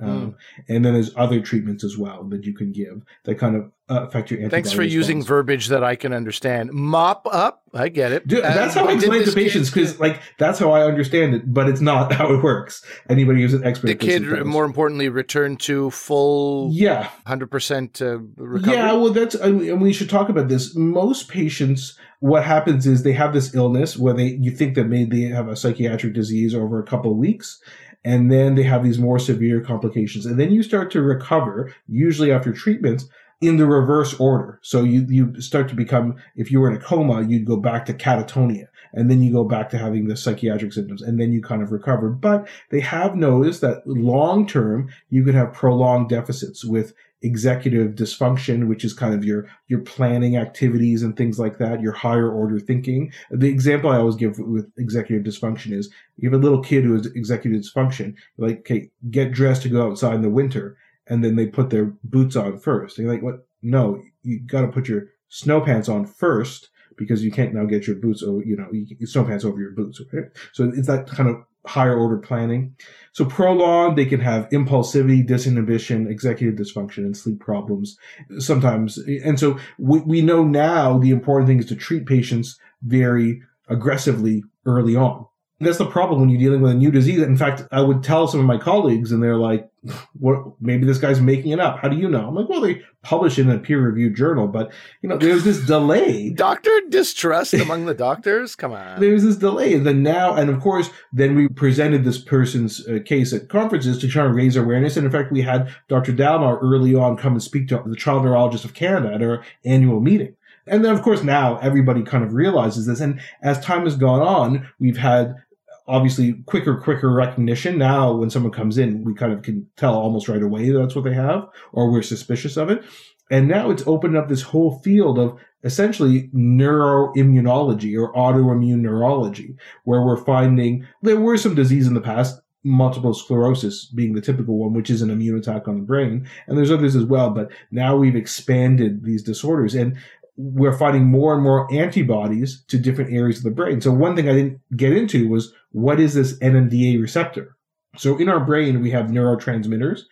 Um, mm. And then there's other treatments as well that you can give that kind of uh, affect your Thanks for response. using verbiage that I can understand. Mop up, I get it. Dude, that's uh, how I explain it to patients because, like, that's how I understand it, but it's not how it works. Anybody who's an expert, the kid, more importantly, return to full, yeah, hundred percent uh, recovery. Yeah, well, that's I and we should talk about this. Most patients, what happens is they have this illness where they you think that maybe they have a psychiatric disease over a couple of weeks and then they have these more severe complications. And then you start to recover, usually after treatments, in the reverse order. So you, you start to become, if you were in a coma, you'd go back to catatonia and then you go back to having the psychiatric symptoms and then you kind of recover. But they have noticed that long term, you could have prolonged deficits with executive dysfunction, which is kind of your, your planning activities and things like that, your higher order thinking. The example I always give with executive dysfunction is you have a little kid who has executive dysfunction, like, okay, get dressed to go outside in the winter. And then they put their boots on first. And you're like, what? No, you got to put your snow pants on first because you can't now get your boots over, you know, snow pants over your boots. Right? So it's that kind of higher order planning. So prolonged, they can have impulsivity, disinhibition, executive dysfunction, and sleep problems sometimes. And so we, we know now the important thing is to treat patients very aggressively early on that's the problem when you're dealing with a new disease. In fact, I would tell some of my colleagues, and they're like, "What? Maybe this guy's making it up. How do you know?" I'm like, "Well, they publish it in a peer-reviewed journal, but you know, there's this delay. Doctor distrust among the doctors. Come on. There's this delay, and then now, and of course, then we presented this person's uh, case at conferences to try and raise awareness. And in fact, we had Dr. Dalmau early on come and speak to the child neurologist of Canada at our annual meeting. And then, of course, now everybody kind of realizes this. And as time has gone on, we've had obviously quicker, quicker recognition. Now, when someone comes in, we kind of can tell almost right away that's what they have, or we're suspicious of it. And now it's opened up this whole field of essentially neuroimmunology or autoimmune neurology, where we're finding there were some disease in the past, multiple sclerosis being the typical one, which is an immune attack on the brain. And there's others as well, but now we've expanded these disorders. And we're finding more and more antibodies to different areas of the brain. So one thing I didn't get into was what is this NMDA receptor? So in our brain, we have neurotransmitters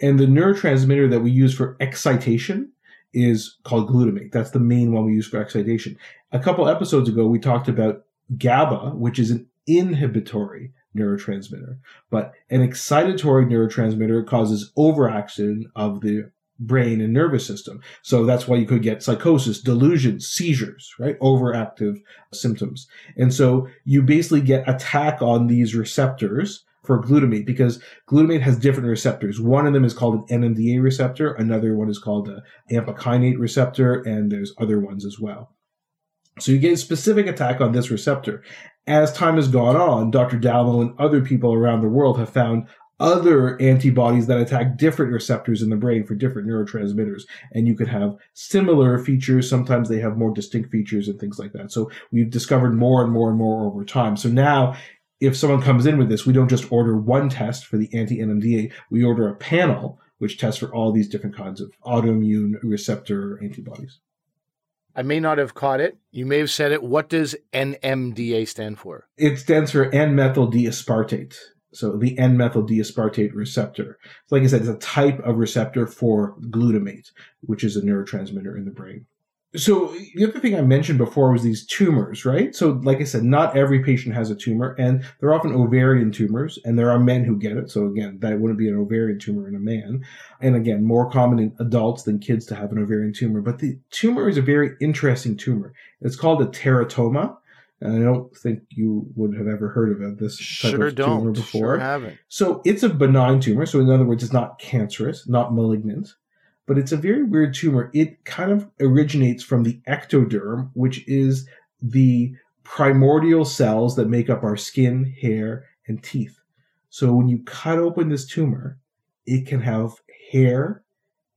and the neurotransmitter that we use for excitation is called glutamate. That's the main one we use for excitation. A couple episodes ago, we talked about GABA, which is an inhibitory neurotransmitter, but an excitatory neurotransmitter causes overaction of the brain and nervous system. So that's why you could get psychosis, delusions, seizures, right? Overactive symptoms. And so you basically get attack on these receptors for glutamate because glutamate has different receptors. One of them is called an NMDA receptor. Another one is called a ampakinase receptor. And there's other ones as well. So you get a specific attack on this receptor. As time has gone on, Dr. Dalmau and other people around the world have found other antibodies that attack different receptors in the brain for different neurotransmitters. And you could have similar features. Sometimes they have more distinct features and things like that. So we've discovered more and more and more over time. So now if someone comes in with this, we don't just order one test for the anti NMDA, we order a panel which tests for all these different kinds of autoimmune receptor antibodies. I may not have caught it. You may have said it. What does NMDA stand for? It stands for N-methyl D aspartate. So the N-methyl aspartate receptor. So like I said, it's a type of receptor for glutamate, which is a neurotransmitter in the brain. So the other thing I mentioned before was these tumors, right? So like I said, not every patient has a tumor and they're often ovarian tumors and there are men who get it. So again, that wouldn't be an ovarian tumor in a man. And again, more common in adults than kids to have an ovarian tumor. But the tumor is a very interesting tumor. It's called a teratoma. And I don't think you would have ever heard of this type sure of don't. tumor before. Sure haven't. So it's a benign tumor. So in other words, it's not cancerous, not malignant but it's a very weird tumor. It kind of originates from the ectoderm, which is the primordial cells that make up our skin, hair, and teeth. So when you cut open this tumor, it can have hair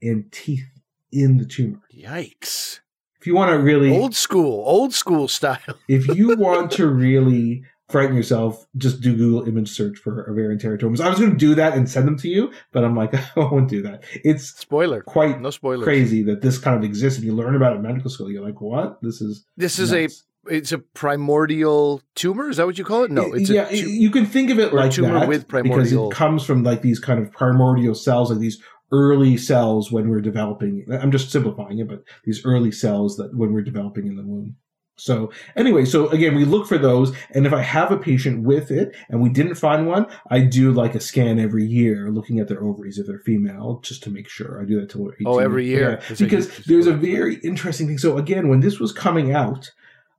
and teeth in the tumor. Yikes. If you want to really old school, old school style. if you want to really frighten yourself, just do Google image search for ovarian teratomas. I was going to do that and send them to you, but I'm like, I won't do that. It's spoiler, quite no spoiler crazy that this kind of exists, and you learn about it in medical school. You're like, what? This is this is nuts. a it's a primordial tumor. Is that what you call it? No, it's yeah. Tu- you can think of it like tumor that with primordial because it comes from like these kind of primordial cells, like these early cells when we're developing. I'm just simplifying it, but these early cells that when we're developing in the womb. So anyway, so again, we look for those, and if I have a patient with it and we didn't find one, I do like a scan every year, looking at their ovaries if they're female, just to make sure. I do that till 18. Oh, every year, yeah. because there's a very interesting thing. So again, when this was coming out,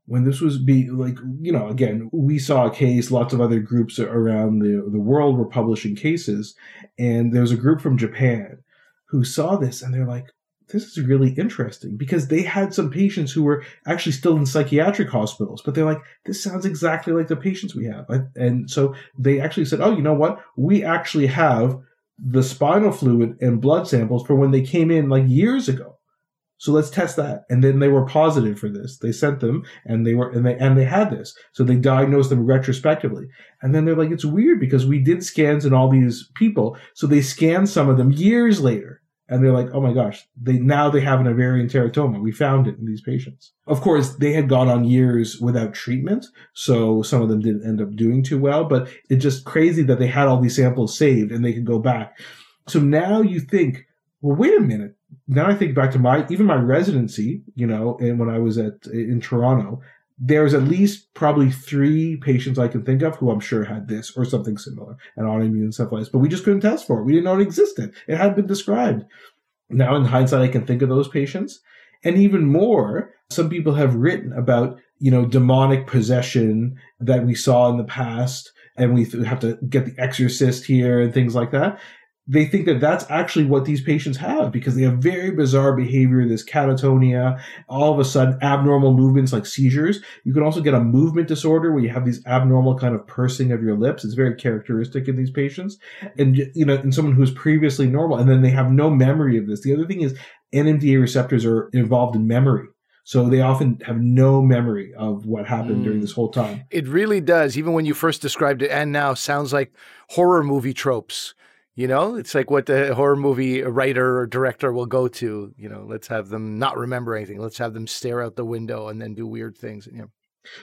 when this was be like you know again we saw a case lots of other groups around the the world were publishing cases and there was a group from japan who saw this and they're like this is really interesting because they had some patients who were actually still in psychiatric hospitals, but they're like, this sounds exactly like the patients we have. And so they actually said, oh, you know what? We actually have the spinal fluid and blood samples for when they came in like years ago. So let's test that. And then they were positive for this. They sent them and they were, and they, and they had this. So they diagnosed them retrospectively. And then they're like, it's weird because we did scans in all these people. So they scanned some of them years later and they're like, oh my gosh, they now they have an ovarian teratoma. We found it in these patients. Of course, they had gone on years without treatment, so some of them didn't end up doing too well. But it's just crazy that they had all these samples saved and they could go back. So now you think, well, wait a minute. Now I think back to my even my residency, you know, and when I was at in Toronto, there's at least probably three patients I can think of who I'm sure had this or something similar, an autoimmune encephalitis, but we just couldn't test for it. We didn't know it existed. It hadn't been described. Now, in hindsight, I can think of those patients. And even more, some people have written about, you know, demonic possession that we saw in the past, and we have to get the exorcist here and things like that they think that that's actually what these patients have because they have very bizarre behavior, this catatonia, all of a sudden abnormal movements like seizures. You can also get a movement disorder where you have these abnormal kind of pursing of your lips. It's very characteristic in these patients. And, you know, in someone who's previously normal and then they have no memory of this. The other thing is NMDA receptors are involved in memory. So they often have no memory of what happened mm. during this whole time. It really does. Even when you first described it and now sounds like horror movie tropes you know, it's like what the horror movie writer or director will go to. You know, let's have them not remember anything. Let's have them stare out the window and then do weird things.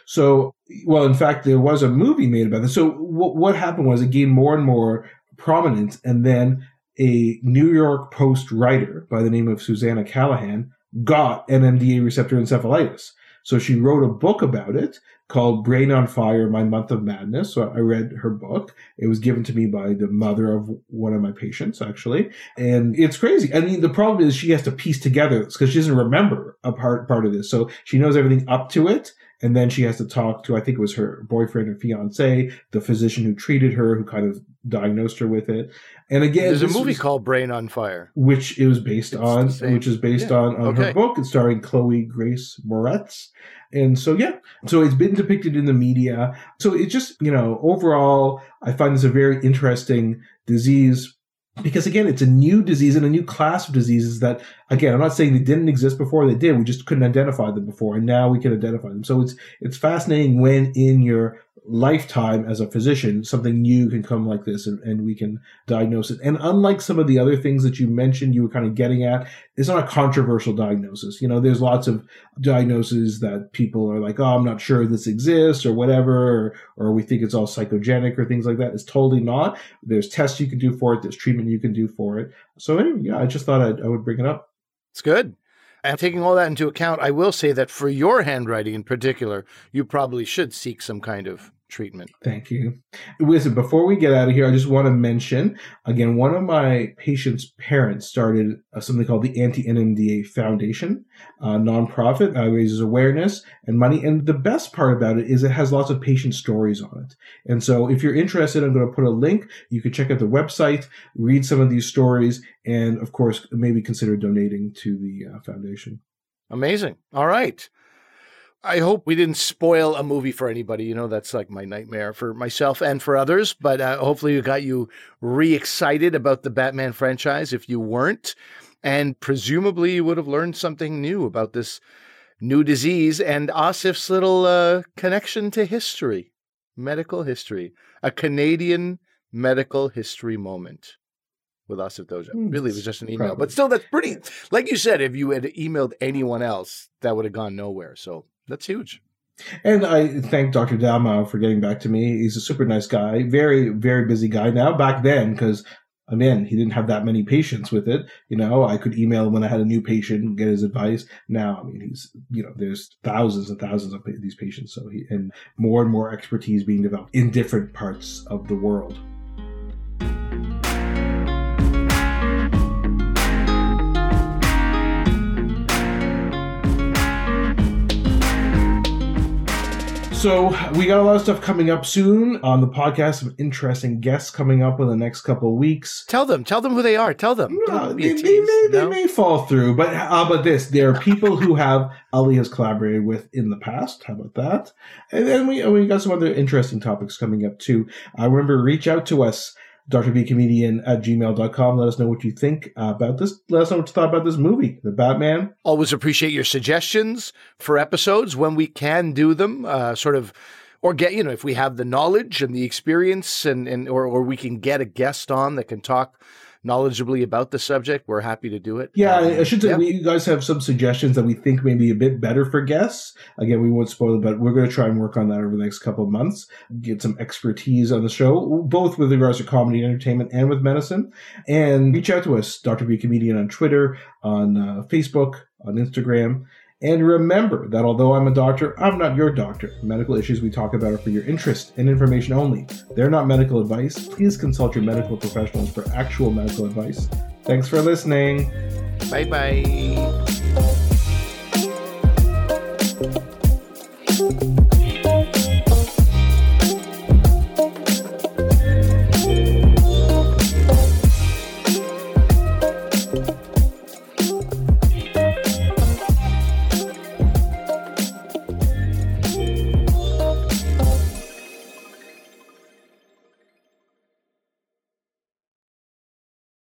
So, well, in fact, there was a movie made about this. So, w- what happened was it gained more and more prominence, and then a New York Post writer by the name of Susannah Cahalan got NMDA receptor encephalitis. So she wrote a book about it called Brain on Fire My Month of Madness. So I read her book. It was given to me by the mother of one of my patients, actually. And it's crazy. I mean, the problem is she has to piece together this because she doesn't remember a part, part of this. So she knows everything up to it. And then she has to talk to I think it was her boyfriend or fiance, the physician who treated her, who kind of diagnosed her with it. And again, There's a movie was- called Brain on Fire. which it was based It's on, which is based yeah, on, on okay. her book. It's starring Chloe Grace Moretz. And so, yeah, so it's been depicted in the media. So it just, you know, overall, I find this a very interesting disease because again, it's a new disease and a new class of diseases that, again, I'm not saying they didn't exist before, they did. We just couldn't identify them before, and now we can identify them. So it's it's fascinating when in your lifetime as a physician, something new can come like this, and, and we can diagnose it. And unlike some of the other things that you mentioned, you were kind of getting at, it's not a controversial diagnosis. You know, there's lots of diagnoses that people are like, oh, I'm not sure this exists or whatever, or, or we think it's all psychogenic or things like that. It's totally not. There's tests you can do for it. There's treatment you can do for it. So anyway, yeah, I just thought I'd, I would bring it up. It's good. And taking all that into account, I will say that for your handwriting in particular, you probably should seek some kind of treatment. Thank you. Listen, before we get out of here, I just want to mention again, one of my patients' parents started uh, something called the Anti NMDA Foundation, a nonprofit, that raises awareness and money. And the best part about it is it has lots of patient stories on it. And so if you're interested, I'm going to put a link. You can check out the website, read some of these stories, and of course, maybe consider donating to the uh, foundation. Amazing. All right. I hope we didn't spoil a movie for anybody. You know, that's like my nightmare for myself and for others. But uh, hopefully, we got you re excited about the Batman franchise if you weren't. And presumably, you would have learned something new about this new disease and Asif's little uh, connection to history, medical history, a Canadian medical history moment with Asif Doja. Hmm, Really, it was just an email. probably. But still, that's pretty, like you said, if you had emailed anyone else, that would have gone nowhere. So that's huge. And I thank Dr. Dalmau for getting back to me. He's a super nice guy, very, very busy guy now. Back then, because I mean, he didn't have that many patients with it. You know, I could email him when I had a new patient, get his advice. Now, I mean, he's, you know, there's thousands and thousands of these patients. So he, and more and more expertise being developed in different parts of the world. So we got a lot of stuff coming up soon on the podcast. Some interesting guests coming up in the next couple of weeks. Tell them, tell them who they are. Tell them. No, they, they may, they may fall through, but uh, how about this? There are people who have Ali has collaborated with in the past. How about that? And then we we got some other interesting topics coming up too. I remember, reach out to us, drbcomedian at gmail.com. Let us know what you think about this. Let us know what you thought about this movie, The Batman. Always appreciate your suggestions for episodes when we can do them, uh, sort of, or get, you know, if we have the knowledge and the experience and, and or, or we can get a guest on that can talk knowledgeably about the subject, we're happy to do it. Yeah, Um, I should say yeah. we, you guys have some suggestions that we think may be a bit better for guests. Again, we won't spoil it, but we're going to try and work on that over the next couple of months. Get some expertise on the show, both with regards to comedy and entertainment and with medicine. And reach out to us, Dr. B Comedian on Twitter, on uh, Facebook, on Instagram. And remember that although I'm a doctor, I'm not your doctor. Medical issues we talk about are for your interest and information only. They're not medical advice. Please consult your medical professionals for actual medical advice. Thanks for listening. Bye bye.